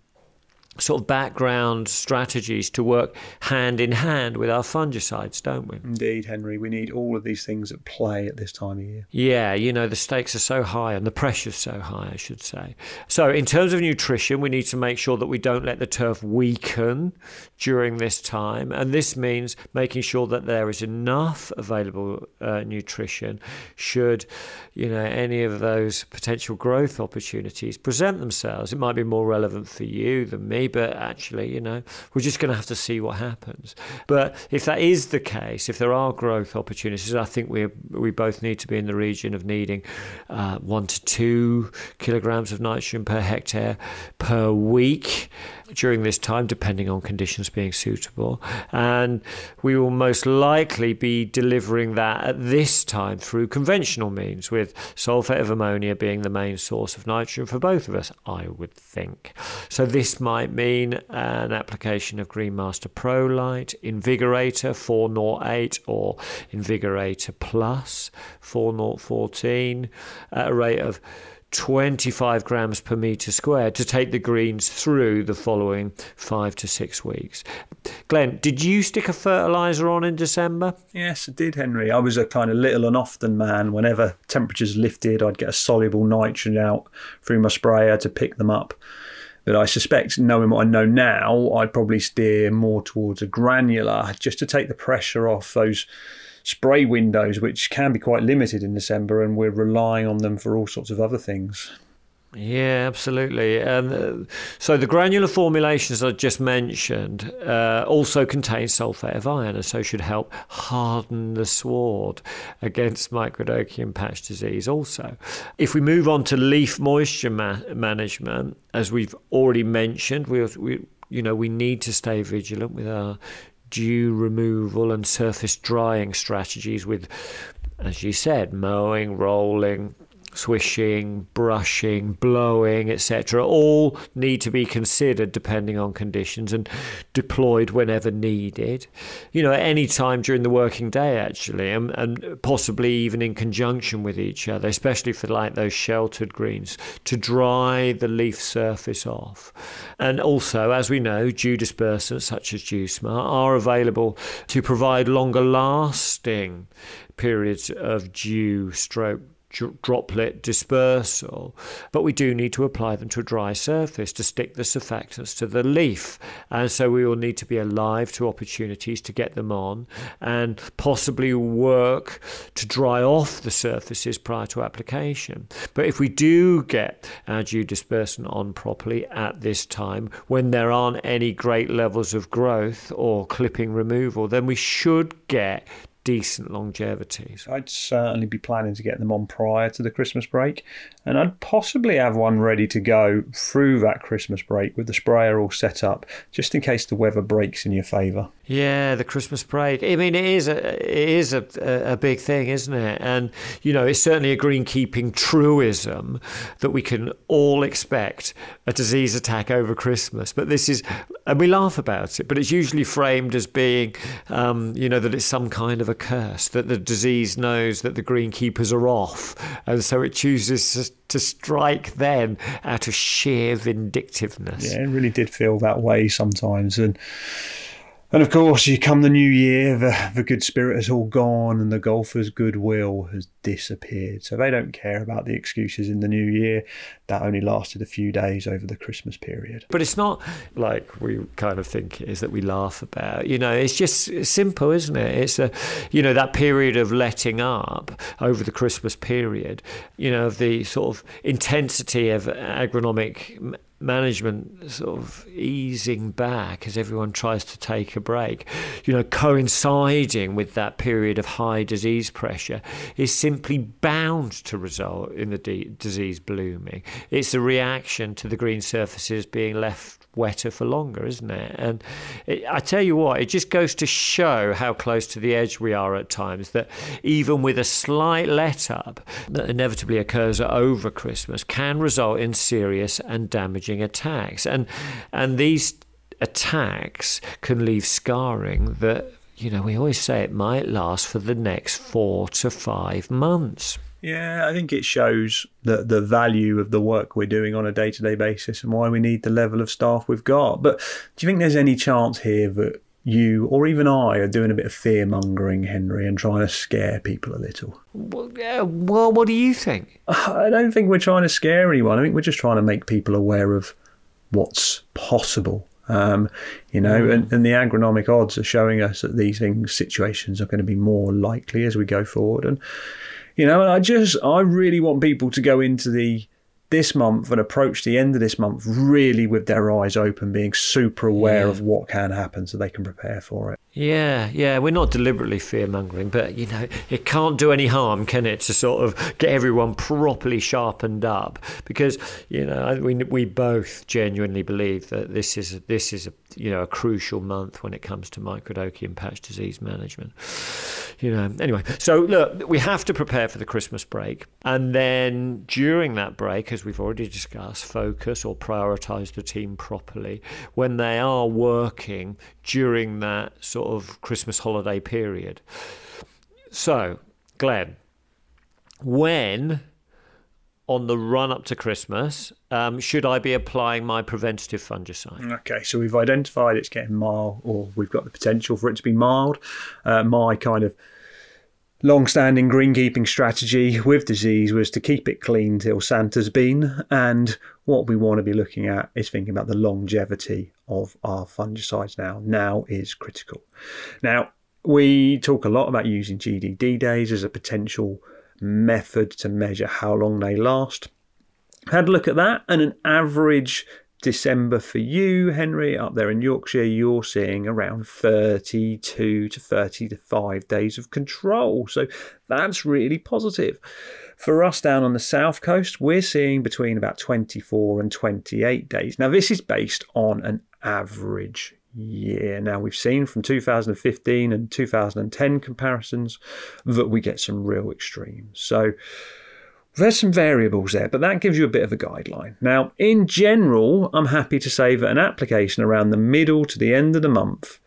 sort of background strategies to work hand in hand with our fungicides, don't we? Indeed, Henry. We need all of these things at play at this time of year. Yeah, you know, the stakes are so high and the pressure's so high, I should say. So, in terms of nutrition, we need to make sure that we don't let the turf weaken during this time. And this means making sure that there is enough available uh, nutrition should, you know, any of those potential growth opportunities present themselves. It might be more relevant for you than me but actually, you know, we're just going to have to see what happens. But if that is the case, if there are growth opportunities, I think we we both need to be in the region of needing uh, one to two kilograms of nitrogen per hectare per week during this time, depending on conditions being suitable. And we will most likely be delivering that at this time through conventional means, with sulfate of ammonia being the main source of nitrogen for both of us, I would think. So this might mean an application of Greenmaster Pro Light, Invigorator 408 or Invigorator Plus 4014 at a rate of 25 grams per metre squared to take the greens through the following five to six weeks. Glenn, did you stick a fertiliser on in December? Yes, I did, Henry. I was a kind of little and often man. Whenever temperatures lifted, I'd get a soluble nitrogen out through my sprayer to pick them up. But I suspect, knowing what I know now, I'd probably steer more towards a granular just to take the pressure off those spray windows, which can be quite limited in December, and we're relying on them for all sorts of other things. Yeah, absolutely. And uh, so the granular formulations I just mentioned uh, also contain sulfate of iron, and so should help harden the sward against microdochium patch disease. Also, if we move on to leaf moisture ma- management, as we've already mentioned, we, we you know we need to stay vigilant with our dew removal and surface drying strategies with, as you said, mowing, rolling, swishing, brushing, blowing, etc., all need to be considered depending on conditions and deployed whenever needed. You know, at any time during the working day, actually, and, and possibly even in conjunction with each other, especially for like those sheltered greens, to dry the leaf surface off. And also, as we know, dew dispersants such as DewSmart are available to provide longer lasting periods of dew stroke droplet dispersal, but we do need to apply them to a dry surface to stick the surfactants to the leaf. And so we will need to be alive to opportunities to get them on and possibly work to dry off the surfaces prior to application. But if we do get our dew dispersant on properly at this time, when there aren't any great levels of growth or clipping removal, then we should get decent longevity. I'd certainly be planning to get them on prior to the Christmas break, and I'd possibly have one ready to go through that Christmas break with the sprayer all set up, just in case the weather breaks in your favour. Yeah, the Christmas break. I mean, it is a it is a, a big thing, isn't it? And you know, it's certainly a greenkeeping truism that we can all expect a disease attack over Christmas. But this is, and we laugh about it, but it's usually framed as being, um, you know, that it's some kind of a curse that the disease knows that the greenkeepers are off, and so it chooses to strike them out of sheer vindictiveness. Yeah, it really did feel that way sometimes, and and of course, you come the new year, the, the good spirit has all gone and the golfer's goodwill has disappeared. So they don't care about the excuses in the new year. That only lasted a few days over the Christmas period. But it's not like we kind of think it is that we laugh about. You know, it's just simple, isn't it? It's a, you know, that period of letting up over the Christmas period, you know, of the sort of intensity of agronomic management sort of easing back as everyone tries to take a break, you know, coinciding with that period of high disease pressure is simply bound to result in the de- disease blooming. It's a reaction to the green surfaces being left wetter for longer, isn't it? And it, I tell you what, it just goes to show how close to the edge we are at times that even with a slight let up that inevitably occurs over Christmas can result in serious and damaging attacks. And and these attacks can leave scarring that you know, we always say it might last for the next four to five months. Yeah, I think it shows the the value of the work we're doing on a day to day basis and why we need the level of staff we've got. But do you think there's any chance here that you or even I are doing a bit of fear mongering, Henry, and trying to scare people a little? Well, yeah, well, what do you think? I don't think we're trying to scare anyone. I think we're just trying to make people aware of what's possible. Um, you know, mm. and, and, the agronomic odds are showing us that these things, situations are going to be more likely as we go forward. And, you know, and I just, I really want people to go into the this month and approach the end of this month really with their eyes open, being super aware yeah. of what can happen so they can prepare for it. Yeah, yeah, we're not deliberately fear mongering, but you know, it can't do any harm, can it, to sort of get everyone properly sharpened up? Because you know, we we both genuinely believe that this is this is a you know a crucial month when it comes to microdochium patch disease management. You know, anyway, so look, we have to prepare for the Christmas break, and then during that break, as we've already discussed, focus or prioritise the team properly when they are working during that sort of Christmas holiday period. So, Glenn, when on the run up to Christmas um, should I be applying my preventative fungicide? Okay, so we've identified it's getting mild, or we've got the potential for it to be mild. Uh, my kind of long-standing greenkeeping strategy with disease was to keep it clean till Santa's been, and what we want to be looking at is thinking about the longevity of our fungicides now. Now is critical. Now, we talk a lot about using GDD days as a potential method to measure how long they last. Had a look at that, and an average December for you, Henry, up there in Yorkshire, you're seeing around 32 to 35 days of control. So that's really positive. For us down on the south coast, we're seeing between about 24 and 28 days. Now, this is based on an average year. Now, we've seen from 2015 and 2010 comparisons that we get some real extremes. So, there's some variables there, but that gives you a bit of a guideline. Now, in general, I'm happy to say that an application around the middle to the end of the month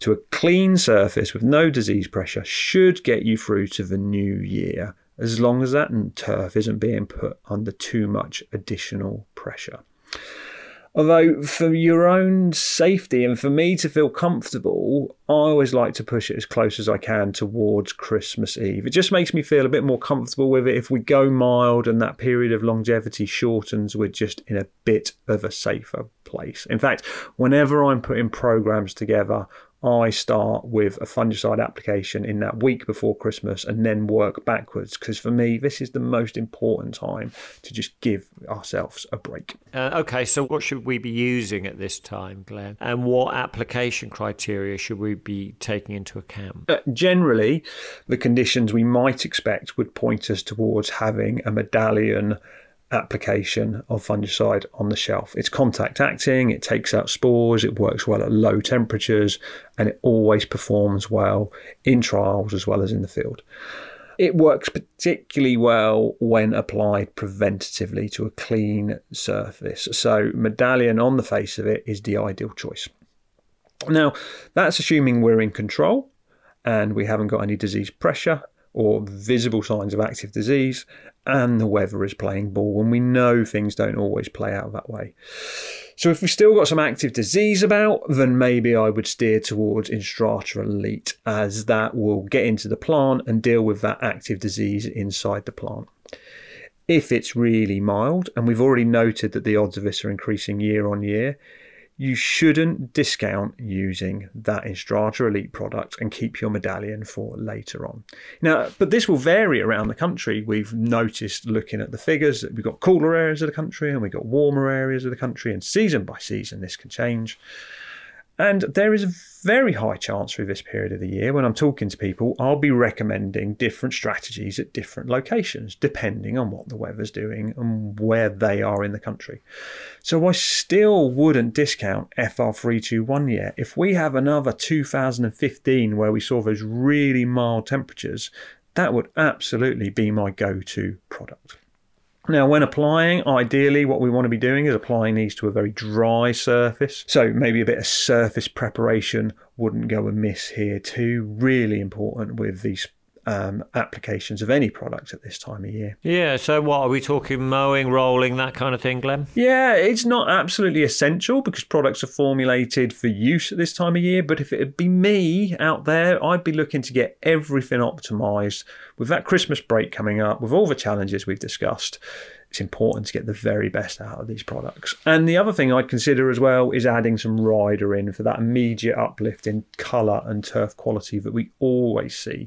to a clean surface with no disease pressure should get you through to the new year, as long as that turf isn't being put under too much additional pressure. Although, for your own safety and for me to feel comfortable, I always like to push it as close as I can towards Christmas Eve. It just makes me feel a bit more comfortable with it. If we go mild and that period of longevity shortens, we're just in a bit of a safer place. In fact, whenever I'm putting programs together, I start with a fungicide application in that week before Christmas and then work backwards because for me, this is the most important time to just give ourselves a break. Uh, okay, so what should we be using at this time, Glenn? And what application criteria should we be taking into account? Uh, generally, the conditions we might expect would point us towards having a medallion application of fungicide on the shelf. It's contact acting, it takes out spores, it works well at low temperatures, and it always performs well in trials as well as in the field. It works particularly well when applied preventatively to a clean surface. So, medallion on the face of it is the ideal choice. Now, that's assuming we're in control and we haven't got any disease pressure or visible signs of active disease, and the weather is playing ball, and we know things don't always play out that way. So, if we've still got some active disease about, then maybe I would steer towards Instrata Elite, as that will get into the plant and deal with that active disease inside the plant. If it's really mild, and we've already noted that the odds of this are increasing year on year, you shouldn't discount using that Instrata Elite product and keep your medallion for later on. Now, but this will vary around the country. We've noticed looking at the figures that we've got cooler areas of the country and we've got warmer areas of the country, and season by season this can change. And there is a very high chance through this period of the year when I'm talking to people, I'll be recommending different strategies at different locations, depending on what the weather's doing and where they are in the country. So I still wouldn't discount FR321 yet. If we have another 2015 where we saw those really mild temperatures, that would absolutely be my go to product. Now, when applying, ideally what we want to be doing is applying these to a very dry surface. So maybe a bit of surface preparation wouldn't go amiss here too. Really important with these um, applications of any product at this time of year. Yeah, so what are we talking mowing, rolling, that kind of thing, Glenn? Yeah, it's not absolutely essential because products are formulated for use at this time of year. But if it'd be me out there, I'd be looking to get everything optimized with that Christmas break coming up, with all the challenges we've discussed it's important to get the very best out of these products. And the other thing I'd consider as well is adding some rider in for that immediate uplift in colour and turf quality that we always see.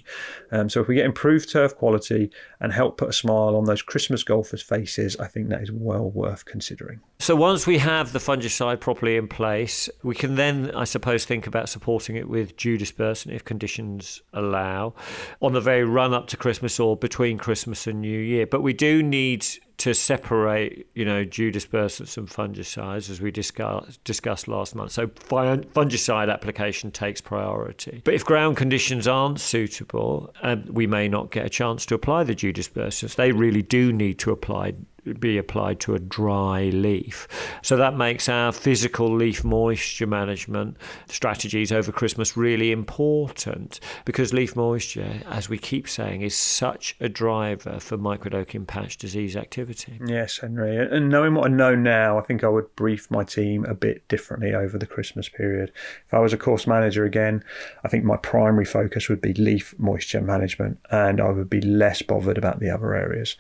Um, so if we get improved turf quality and help put a smile on those Christmas golfers' faces, I think that is well worth considering. So once we have the fungicide properly in place, we can then, I suppose, think about supporting it with dew dispersant if conditions allow on the very run up to Christmas or between Christmas and New Year. But we do need to separate, you know, dew dispersants and fungicides, as we discuss, discussed last month. So fungicide application takes priority. But if ground conditions aren't suitable, um, we may not get a chance to apply the dew dispersants. They really do need to apply be applied to a dry leaf. So that makes our physical leaf moisture management strategies over Christmas really important because leaf moisture, as we keep saying, is such a driver for microdochium patch disease activity. Yes, Henry. And knowing what I know now, I think I would brief my team a bit differently over the Christmas period. If I was a course manager again, I think my primary focus would be leaf moisture management and I would be less bothered about the other areas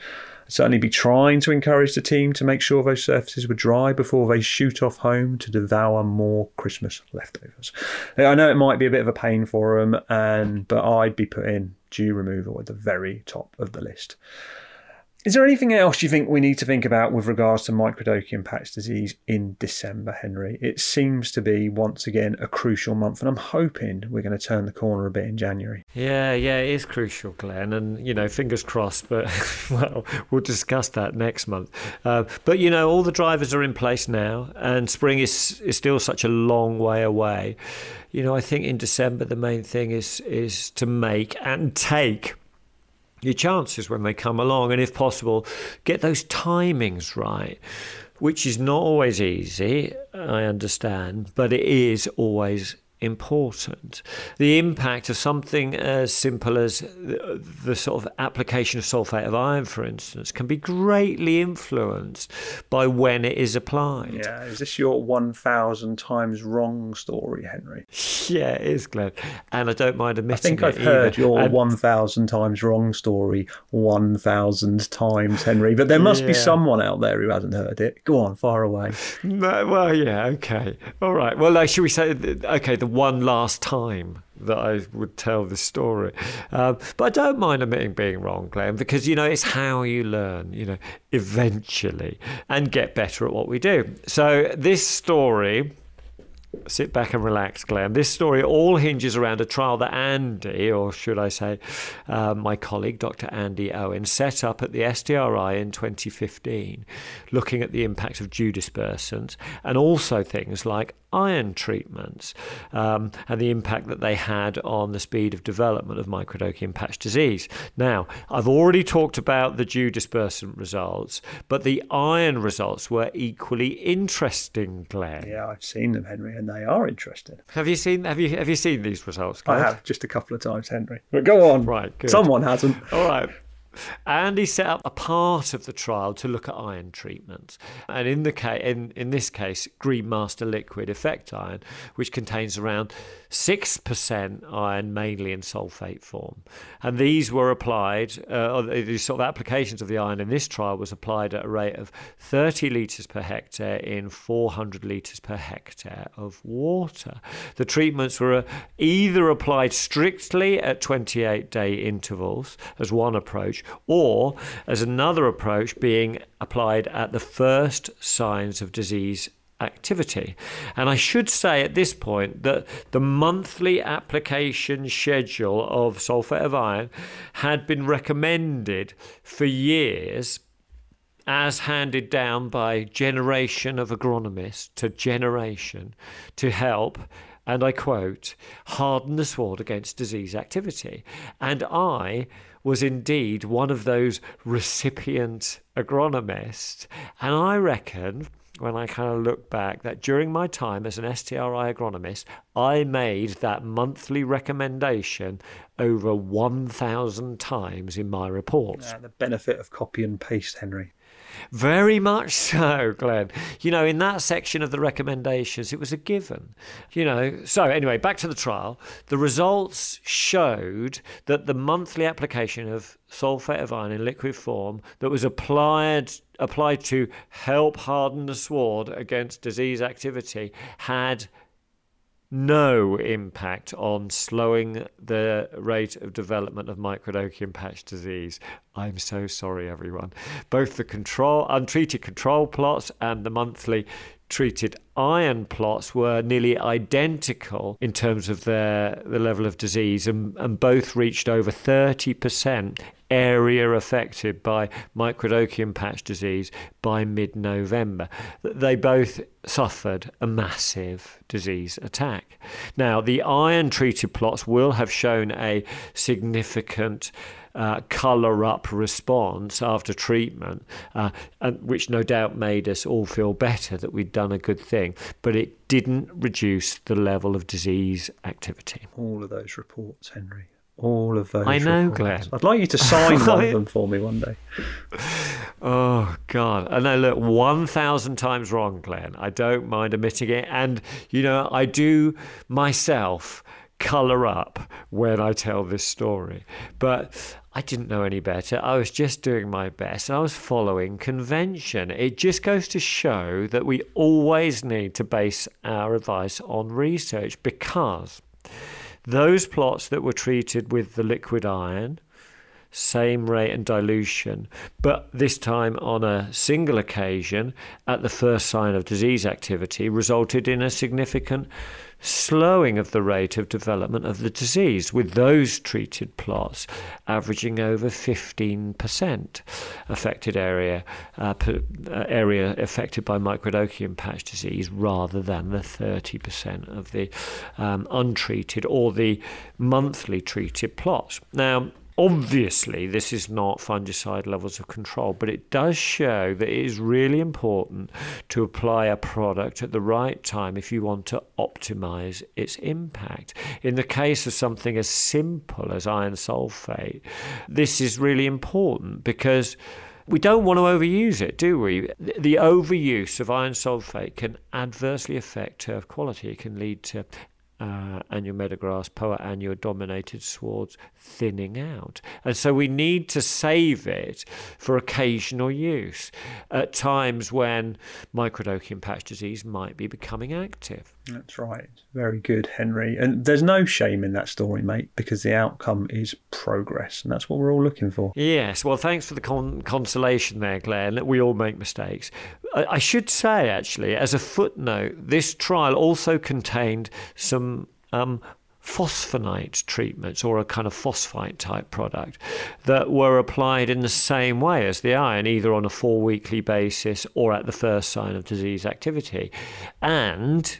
certainly be trying to encourage the team to make sure those surfaces were dry before they shoot off home to devour more Christmas leftovers. I know it might be a bit of a pain for them, and but I'd be putting dew removal at the very top of the list. Is there anything else you think we need to think about with regards to microdochium patch disease in December, Henry? It seems to be once again a crucial month, and I'm hoping we're going to turn the corner a bit in January. Yeah, yeah, it is crucial, Glenn, and you know, fingers crossed. But well, we'll discuss that next month. Uh, but you know, all the drivers are in place now, and spring is is still such a long way away. You know, I think in December the main thing is is to make and take your chances when they come along, and if possible, get those timings right, which is not always easy, I understand, but it is always important. The impact of something as simple as the, the, sort of application of sulfate of iron, for instance, can be greatly influenced by when it is applied. Yeah, is this your 1,000 times wrong story, Henry? Yeah, it is, Glenn. And I don't mind admitting I think I've heard your and, 1,000 times wrong story 1,000 times, Henry, but there must yeah. be someone out there who hasn't heard it. Go on, far away. No, well, yeah, okay. All right. Well, like, should we say, okay, the one last time that I would tell this story. Um, but I don't mind admitting being wrong, Glenn, because, you know, it's how you learn, you know, eventually and get better at what we do. So this story sit back and relax, Glenn. This story all hinges around a trial that Andy, or should I say, uh, my colleague, Dr. Andy Owen, set up at the STRI in 2015, looking at the impact of dew dispersants and also things like iron treatments um, and the impact that they had on the speed of development of microdochium patch disease. Now, I've already talked about the dew dispersant results, but the iron results were equally interesting, Glenn. Yeah, I've seen them, Henry, and they are interesting. Have you seen have you have you seen these results? Glenn? I have just a couple of times, Henry. But go on. Right, good. Someone hasn't. All right. And he set up a part of the trial to look at iron treatment. And in the case, in, in this case, Green Master Liquid Effect Iron, which contains around 6% iron, mainly in sulfate form. And these were applied, uh, these sort of applications of the iron in this trial was applied at a rate of 30 litres per hectare in 400 litres per hectare of water. The treatments were either applied strictly at 28 day intervals as one approach, or as another approach being applied at the first signs of disease activity. And I should say at this point that the monthly application schedule of sulfate of iron had been recommended for years as handed down by generation of agronomists to generation to help and I quote, harden the sward against disease activity. And I was indeed one of those recipient agronomists. And I reckon when I kind of look back that during my time as an STRI agronomist, I made that monthly recommendation over 1,000 times in my reports. the benefit of copy and paste, Henry. Very much so, Glenn. You know, in that section of the recommendations, it was a given. You know, so anyway, back to the trial. The results showed that the monthly application of sulfate of iron in liquid form that was applied applied to help harden the sward against disease activity had no impact on slowing the rate of development of microdochium patch disease. I'm so sorry, everyone. Both the control, untreated control plots and the monthly treated iron plots were nearly identical in terms of their the level of disease and, and both reached over 30% area affected by microdochium patch disease by mid November. They both suffered a massive disease attack. Now, the iron treated plots will have shown a significant uh, colour up response after treatment, uh, and, which no doubt made us all feel better that we'd done a good thing, but it didn't reduce the level of disease activity. All of those reports, Henry. All of those. I know, reports. Glenn. I'd like you to sign one of them for me one day. Oh God! And I look one thousand times wrong, Glenn. I don't mind admitting it, and you know I do myself colour up when I tell this story, but I didn't know any better. I was just doing my best. I was following convention. It just goes to show that we always need to base our advice on research because those plots that were treated with the liquid iron same rate and dilution, but this time on a single occasion at the first sign of disease activity resulted in a significant slowing of the rate of development of the disease, with those treated plots averaging over 15% affected area uh, uh, area affected by microdochium patch disease rather than the 30% of the um, untreated or the monthly treated plots. Now, Obviously, this is not fungicide levels of control, but it does show that it is really important to apply a product at the right time if you want to optimize its impact. In the case of something as simple as iron sulfate, this is really important because we don't want to overuse it, do we? The overuse of iron sulfate can adversely affect turf quality. It can lead to uh, annual meadowgrass, poa your dominated swards thinning out. And so we need to save it for occasional use at times when microdochium patch disease might be becoming active. That's right. Very good, Henry. And there's no shame in that story, mate, because the outcome is progress. And that's what we're all looking for. Yes. Well, thanks for the con- consolation there, Glenn. We all make mistakes. I, I should say, actually, as a footnote, this trial also contained some um, phosphonate treatments or a kind of phosphite type product that were applied in the same way as the iron, either on a four weekly basis or at the first sign of disease activity. And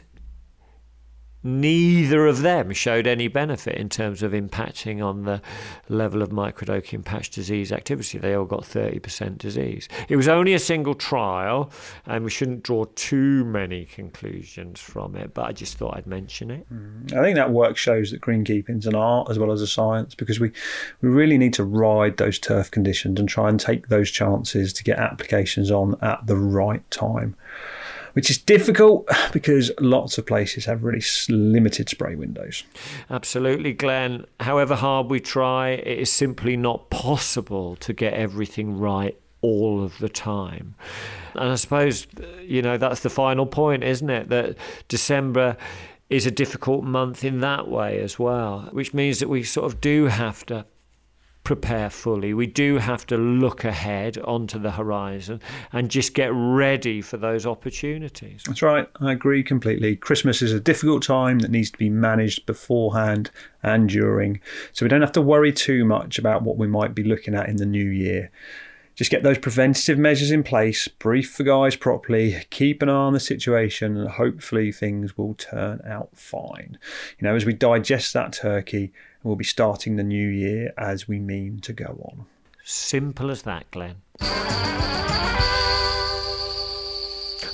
neither of them showed any benefit in terms of impacting on the level of microdochium patch disease activity. They all got 30% disease. It was only a single trial, and we shouldn't draw too many conclusions from it, but I just thought I'd mention it. Mm. I think that work shows that greenkeeping's an art as well as a science because we, we really need to ride those turf conditions and try and take those chances to get applications on at the right time which is difficult because lots of places have really limited spray windows. Absolutely, Glenn. However hard we try, it is simply not possible to get everything right all of the time. And I suppose, uh, you know, that's the final point, isn't it? That December is a difficult month in that way as well, which means that we sort of do have to prepare fully. We do have to look ahead onto the horizon and just get ready for those opportunities. That's right. I agree completely. Christmas is a difficult time that needs to be managed beforehand and during. So we don't have to worry too much about what we might be looking at in the new year. Just get those preventative measures in place, brief the guys properly, keep an eye on the situation, and hopefully things will turn out fine. You know, as we digest that turkey, we'll be starting the new year as we mean to go on. Simple as that, Glenn.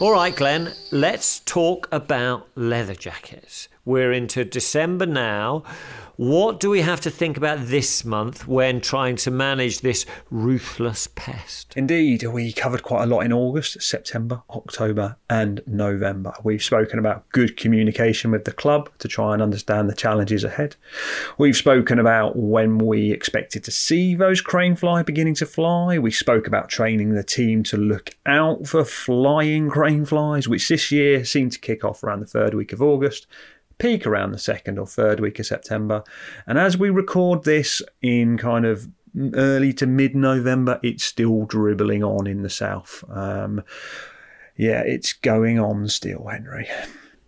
All right, Glenn, let's talk about leather jackets. We're into December now. What do we have to think about this month when trying to manage this ruthless pest? Indeed, we covered quite a lot in August, September, October, and November. We've spoken about good communication with the club to try and understand the challenges ahead. We've spoken about when we expected to see those crane fly beginning to fly. We spoke about training the team to look out for flying crane flies, which this year seemed to kick off around the third week of August peak around the second or third week of September. And as we record this in kind of early to mid November, it's still dribbling on in the south. Um, yeah, it's going on still, Henry.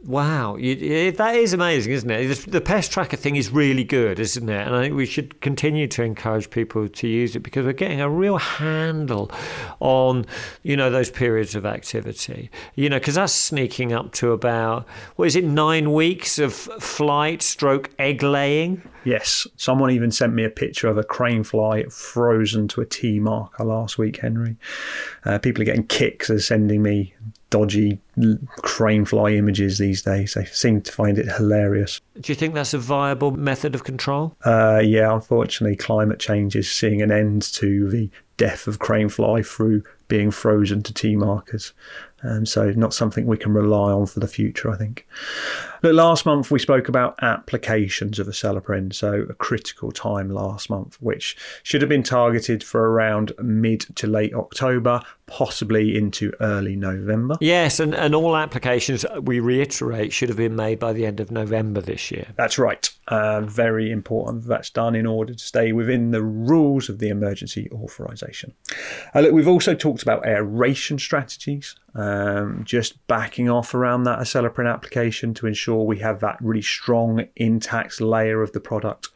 Wow, that is amazing, isn't it? The pest tracker thing is really good, isn't it? And I think we should continue to encourage people to use it because we're getting a real handle on, you know, those periods of activity. You know, because that's sneaking up to about what is it, nine weeks of flight, stroke egg laying. Yes, someone even sent me a picture of a crane fly frozen to a T marker last week, Henry. Uh, people are getting kicks as sending me dodgy crane fly images these days. They seem to find it hilarious. Do you think that's a viable method of control? Uh, yeah, unfortunately, climate change is seeing an end to the death of crane fly through being frozen to T markers. Um, so, not something we can rely on for the future, I think. Look, last month we spoke about applications of Acelepryn, so a critical time last month, which should have been targeted for around mid to late October, possibly into early November. Yes, and, and all applications, we reiterate, should have been made by the end of November this year. That's right. Uh, very important that's done in order to stay within the rules of the emergency authorization. Uh, look, we've also talked about aeration strategies, um, just backing off around that Acelepryn application to ensure we have that really strong, intact layer of the product.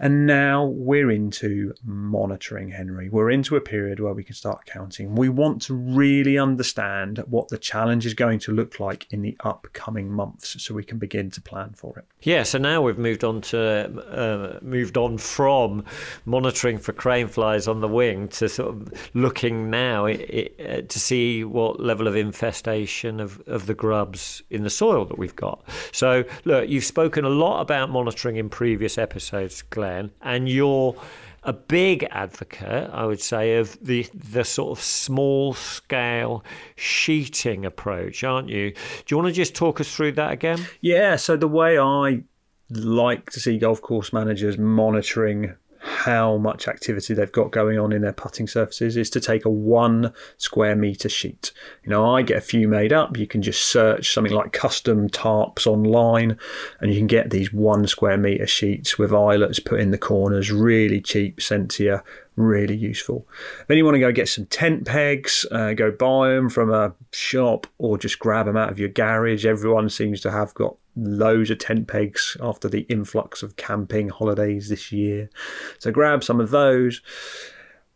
And now we're into monitoring, Henry. We're into a period where we can start counting. We want to really understand what the challenge is going to look like in the upcoming months so we can begin to plan for it. Yeah, so now we've moved on to uh, moved on from monitoring for crane flies on the wing to sort of looking now it, it, uh, to see what level of infestation of, of the grubs in the soil that we've got. So, look, you've spoken a lot about monitoring in previous episodes, Glenn and you're a big advocate, I would say, of the the sort of small scale sheeting approach, aren't you? Do you want to just talk us through that again? Yeah. So the way I like to see golf course managers monitoring how much activity they've got going on in their putting surfaces is to take a one square meter sheet. You know, I get a few made up. You can just search something like custom tarps online and you can get these one square meter sheets with eyelets put in the corners, really cheap, sent to you, really useful. Then you want to go get some tent pegs, uh, go buy them from a shop or just grab them out of your garage. Everyone seems to have got loads of tent pegs after the influx of camping holidays this year. So grab some of those.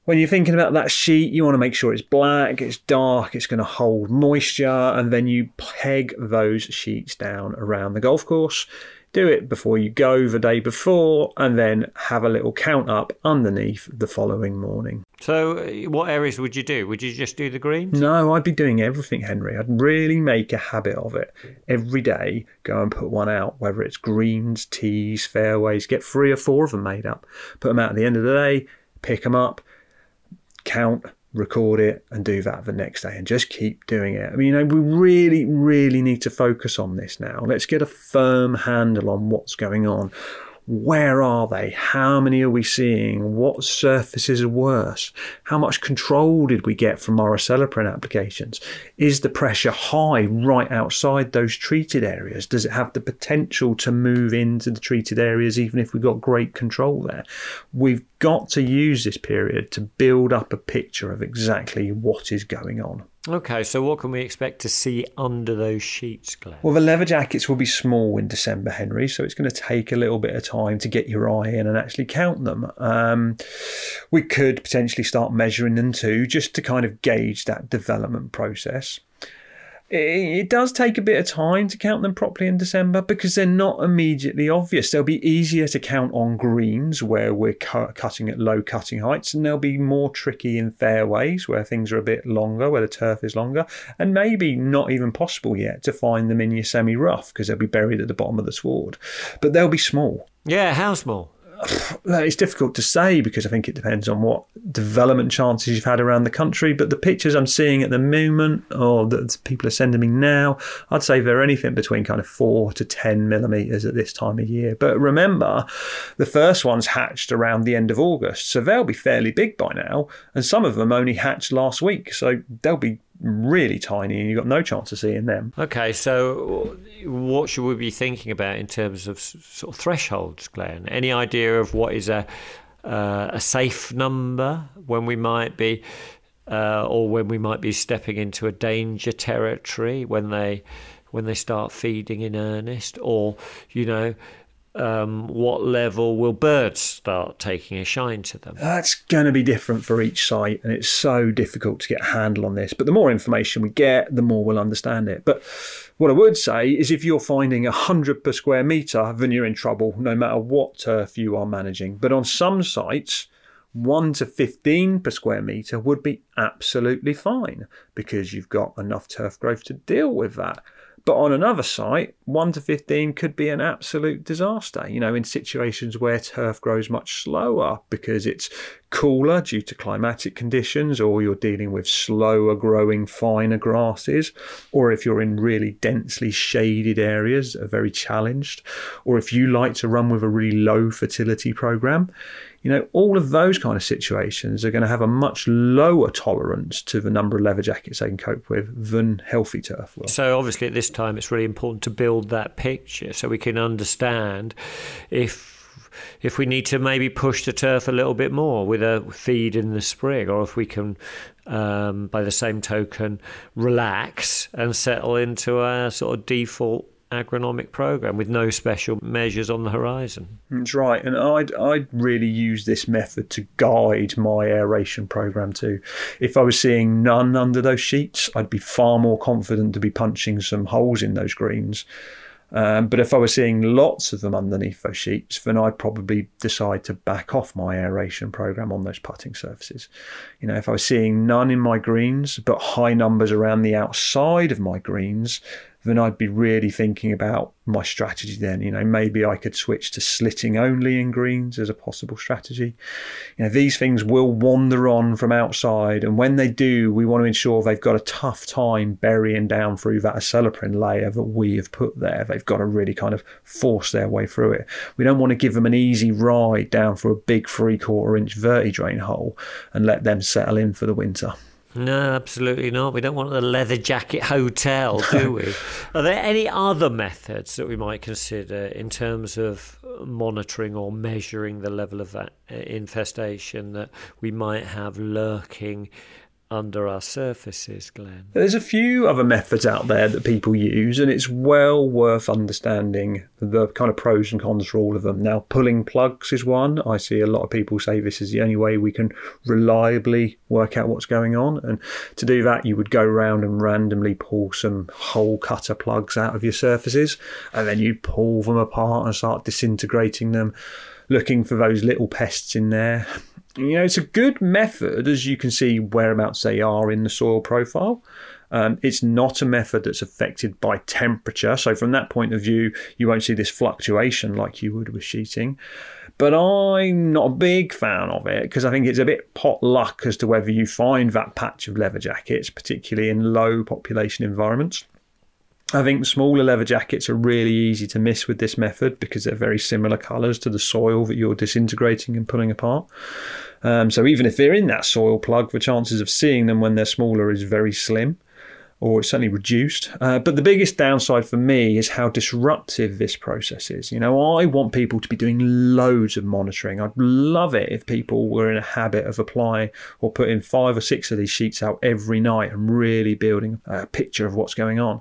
When you're thinking about that sheet, you want to make sure it's black, it's dark, it's going to hold moisture, and then you peg those sheets down around the golf course do it before you go the day before, and then have a little count up underneath the following morning. So, uh, what areas would you do? Would you just do the greens? No, I'd be doing everything, Henry. I'd really make a habit of it. Every day, go and put one out, whether it's greens, tees, fairways, get three or four of them made up. Put them out at the end of the day, pick them up, count, record it and do that the next day and just keep doing it. I mean, you know, we really, really need to focus on this now. Let's get a firm handle on what's going on. Where are they? How many are we seeing? What surfaces are worse? How much control did we get from our Acelepryn applications? Is the pressure high right outside those treated areas? Does it have the potential to move into the treated areas even if we've got great control there? We've got to use this period to build up a picture of exactly what is going on. Okay, so what can we expect to see under those sheets, Glenn? Well, the leather jackets will be small in December, Henry, so it's going to take a little bit of time to get your eye in and actually count them. Um, we could potentially start measuring them too, just to kind of gauge that development process. It does take a bit of time to count them properly in December because they're not immediately obvious. They'll be easier to count on greens where we're cu- cutting at low cutting heights, and they'll be more tricky in fairways where things are a bit longer, where the turf is longer, and maybe not even possible yet to find them in your semi rough because they'll be buried at the bottom of the sward. But they'll be small. Yeah, how small? It's difficult to say because I think it depends on what development chances you've had around the country. But the pictures I'm seeing at the moment, or that people are sending me now, I'd say they're anything between kind of four to 10 millimetres at this time of year. But remember, the first ones hatched around the end of August, so they'll be fairly big by now. And some of them only hatched last week, so they'll be really tiny and you've got no chance of seeing them. Okay, so what should we be thinking about in terms of sort of thresholds, Glenn? Any idea of what is a uh, a safe number when we might be, uh, or when we might be stepping into a danger territory when they when they start feeding in earnest, or you know um, what level will birds start taking a shine to them? That's going to be different for each site, and it's so difficult to get a handle on this. But the more information we get, the more we'll understand it. But what I would say is if you're finding 100 per square metre, then you're in trouble, no matter what turf you are managing. But on some sites, 1 to 15 per square metre would be absolutely fine because you've got enough turf growth to deal with that. But on another site, 1 to 15 could be an absolute disaster, you know, in situations where turf grows much slower because it's cooler due to climatic conditions, or you're dealing with slower growing, finer grasses, or if you're in really densely shaded areas are very challenged, or if you like to run with a really low fertility program, you know, all of those kind of situations are going to have a much lower tolerance to the number of leather jackets they can cope with than healthy turf will. So, obviously, at this time, it's really important to build that picture so we can understand if if we need to maybe push the turf a little bit more with a feed in the spring, or if we can, um, by the same token, relax and settle into a sort of default agronomic program with no special measures on the horizon. That's right, and I'd I'd really use this method to guide my aeration program too. If I was seeing none under those sheets, I'd be far more confident to be punching some holes in those greens. Um, but if I was seeing lots of them underneath those sheets, then I'd probably decide to back off my aeration program on those putting surfaces. You know, if I was seeing none in my greens, but high numbers around the outside of my greens, then I'd be really thinking about my strategy then. You know, maybe I could switch to slitting only in greens as a possible strategy. You know, these things will wander on from outside, and when they do, we want to ensure they've got a tough time burying down through that acelepryn layer that we have put there. They've got to really kind of force their way through it. We don't want to give them an easy ride down through a big three quarter inch vertidrain hole and let them settle in for the winter. No, absolutely not. We don't want the leather jacket hotel, do we? Are there any other methods that we might consider in terms of monitoring or measuring the level of uh, infestation that we might have lurking under our surfaces, Glenn? There's a few other methods out there that people use, and it's well worth understanding the kind of pros and cons for all of them. Now, pulling plugs is one. I see a lot of people say this is the only way we can reliably work out what's going on. And to do that, you would go around and randomly pull some hole cutter plugs out of your surfaces, and then you'd pull them apart and start disintegrating them, looking for those little pests in there you know, it's a good method as you can see whereabouts they are in the soil profile. Um, it's not a method that's affected by temperature. So, from that point of view, you won't see this fluctuation like you would with sheeting. But I'm not a big fan of it because I think it's a bit pot luck as to whether you find that patch of leather jackets, particularly in low population environments. I think smaller leather jackets are really easy to miss with this method because they're very similar colours to the soil that you're disintegrating and pulling apart. Um, so even if they're in that soil plug, the chances of seeing them when they're smaller is very slim or it's certainly reduced. Uh, but the biggest downside for me is how disruptive this process is. You know, I want people to be doing loads of monitoring. I'd love it if people were in a habit of applying or putting five or six of these sheets out every night and really building a picture of what's going on.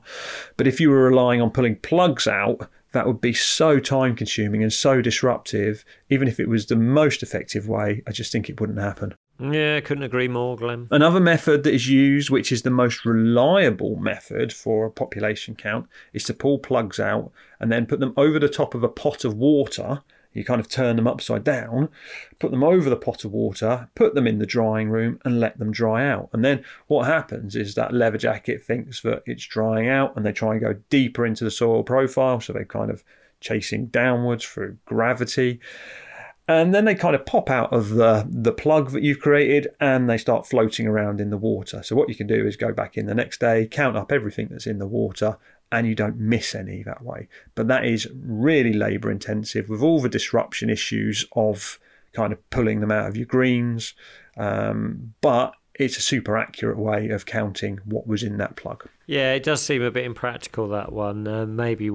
But if you were relying on pulling plugs out, that would be so time consuming and so disruptive. Even if it was the most effective way, I just think it wouldn't happen. Yeah, couldn't agree more, Glenn. Another method that is used, which is the most reliable method for a population count, is to pull plugs out and then put them over the top of a pot of water. You kind of turn them upside down, put them over the pot of water, put them in the drying room, and let them dry out. And then what happens is that leather jacket thinks that it's drying out, and they try and go deeper into the soil profile. So they're kind of chasing downwards through gravity and then they kind of pop out of the the plug that you've created and they start floating around in the water. So what you can do is go back in the next day count up everything that's in the water and you don't miss any that way. But that is really labor intensive with all the disruption issues of kind of pulling them out of your greens. Um, but it's a super accurate way of counting what was in that plug. Yeah, it does seem a bit impractical that one. Uh, maybe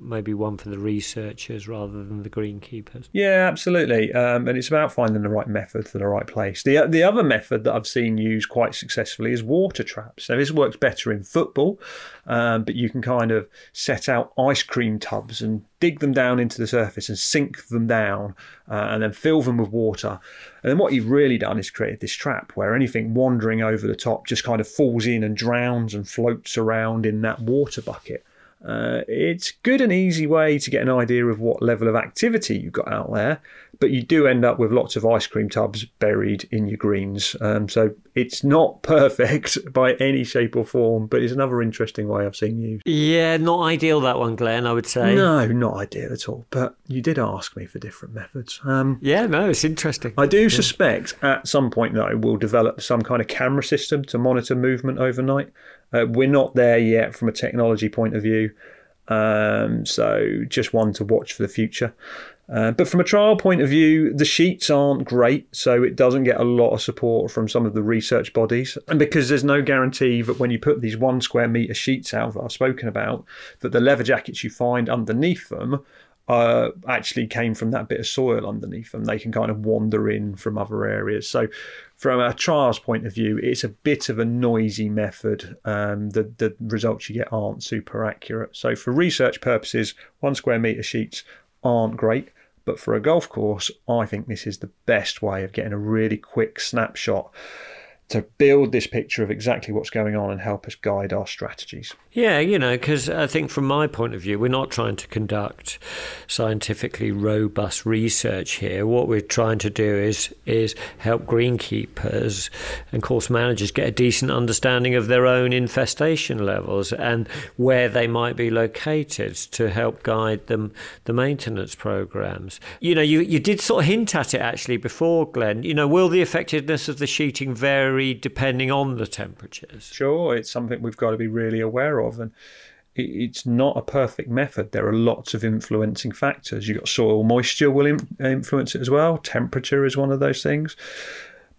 maybe one for the researchers rather than the greenkeepers. Yeah, absolutely. Um, and it's about finding the right method for the right place. The the other method that I've seen used quite successfully is water traps. So this works better in football, um, but you can kind of set out ice cream tubs and dig them down into the surface and sink them down uh, and then fill them with water. And then what you've really done is created this trap where anything wandering over the top just kind of falls in and drowns and floats around in that water bucket. Uh, it's good and easy way to get an idea of what level of activity you've got out there, but you do end up with lots of ice cream tubs buried in your greens. Um, so it's not perfect by any shape or form, but it's another interesting way I've seen used. Yeah, not ideal that one, Glenn, I would say. No, not ideal at all. But you did ask me for different methods. Um, yeah, no, it's interesting. I do yeah. suspect at some point that I will develop some kind of camera system to monitor movement overnight. Uh, we're not there yet from a technology point of view. Um, so just one to watch for the future. Uh, but from a trial point of view, the sheets aren't great, so it doesn't get a lot of support from some of the research bodies. And because there's no guarantee that when you put these one square metre sheets out that I've spoken about, that the leather jackets you find underneath them uh, actually came from that bit of soil underneath them. They can kind of wander in from other areas. So, from a trials point of view, it's a bit of a noisy method. Um, the the results you get aren't super accurate. So, for research purposes, one square meter sheets aren't great. But for a golf course, I think this is the best way of getting a really quick snapshot to build this picture of exactly what's going on and help us guide our strategies. Yeah, you know, because I think from my point of view, we're not trying to conduct scientifically robust research here. What we're trying to do is is help greenkeepers and course managers get a decent understanding of their own infestation levels and where they might be located to help guide them the maintenance programs. You know, you, you did sort of hint at it actually before, Glenn. You know, will the effectiveness of the sheeting vary vary depending on the temperatures. Sure, it's something we've got to be really aware of. And it's not a perfect method. There are lots of influencing factors. You've got soil moisture will influence it as well. Temperature is one of those things.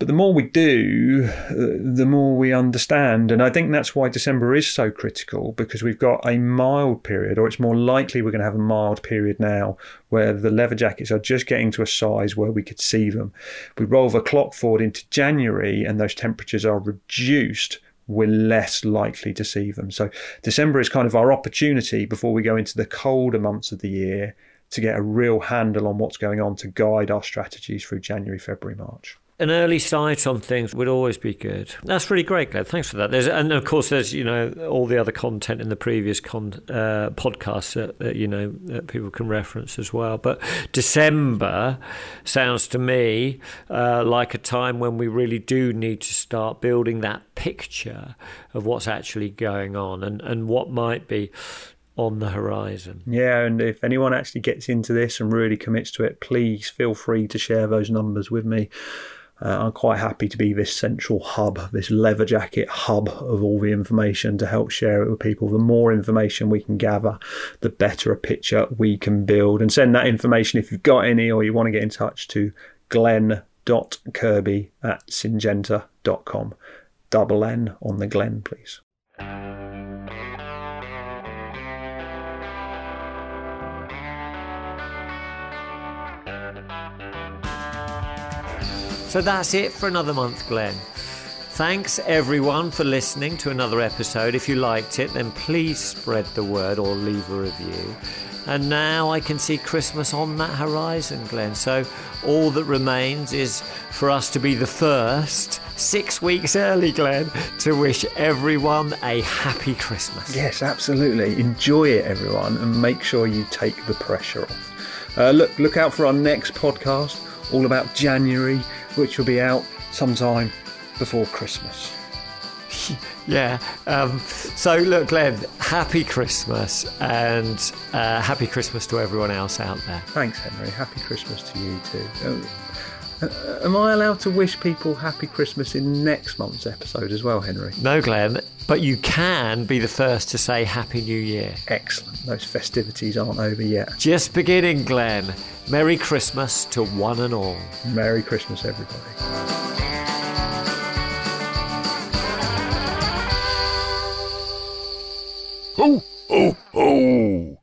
But the more we do, uh, the more we understand. And I think that's why December is so critical because we've got a mild period, or it's more likely we're going to have a mild period now where the leather jackets are just getting to a size where we could see them. We roll the clock forward into January and those temperatures are reduced we're less likely to see them. So December is kind of our opportunity before we go into the colder months of the year to get a real handle on what's going on to guide our strategies through January, February, March an early sight on things would always be good. That's really great, Glenn. Thanks for that. There's, and of course, there's you know all the other content in the previous con, uh, podcasts that, that, you know that people can reference as well. But December sounds to me uh, like a time when we really do need to start building that picture of what's actually going on and, and what might be on the horizon. Yeah, and if anyone actually gets into this and really commits to it, please feel free to share those numbers with me. Uh, I'm quite happy to be this central hub, this leather jacket hub of all the information to help share it with people. The more information we can gather, the better a picture we can build. And send that information if you've got any or you want to get in touch to glenn.kirby at syngenta.com. Double N on the Glen, please. So that's it for another month, Glenn. Thanks everyone for listening to another episode. If you liked it, then please spread the word or leave a review. And now I can see Christmas on that horizon, Glenn. So all that remains is for us to be the first, six weeks early, Glenn, to wish everyone a happy Christmas. Yes, absolutely. Enjoy it, everyone, and make sure you take the pressure off. Uh, look, look out for our next podcast, all about January, which will be out sometime before Christmas. yeah. Um, so, look, Glenn, happy Christmas and uh, happy Christmas to everyone else out there. Thanks, Henry. Happy Christmas to you too. Uh, am I allowed to wish people happy Christmas in next month's episode as well, Henry? No, Glenn, but you can be the first to say Happy New Year. Excellent. Those festivities aren't over yet. Just beginning, Glenn. Merry Christmas to one and all. Merry Christmas, everybody. Ho, ho, ho!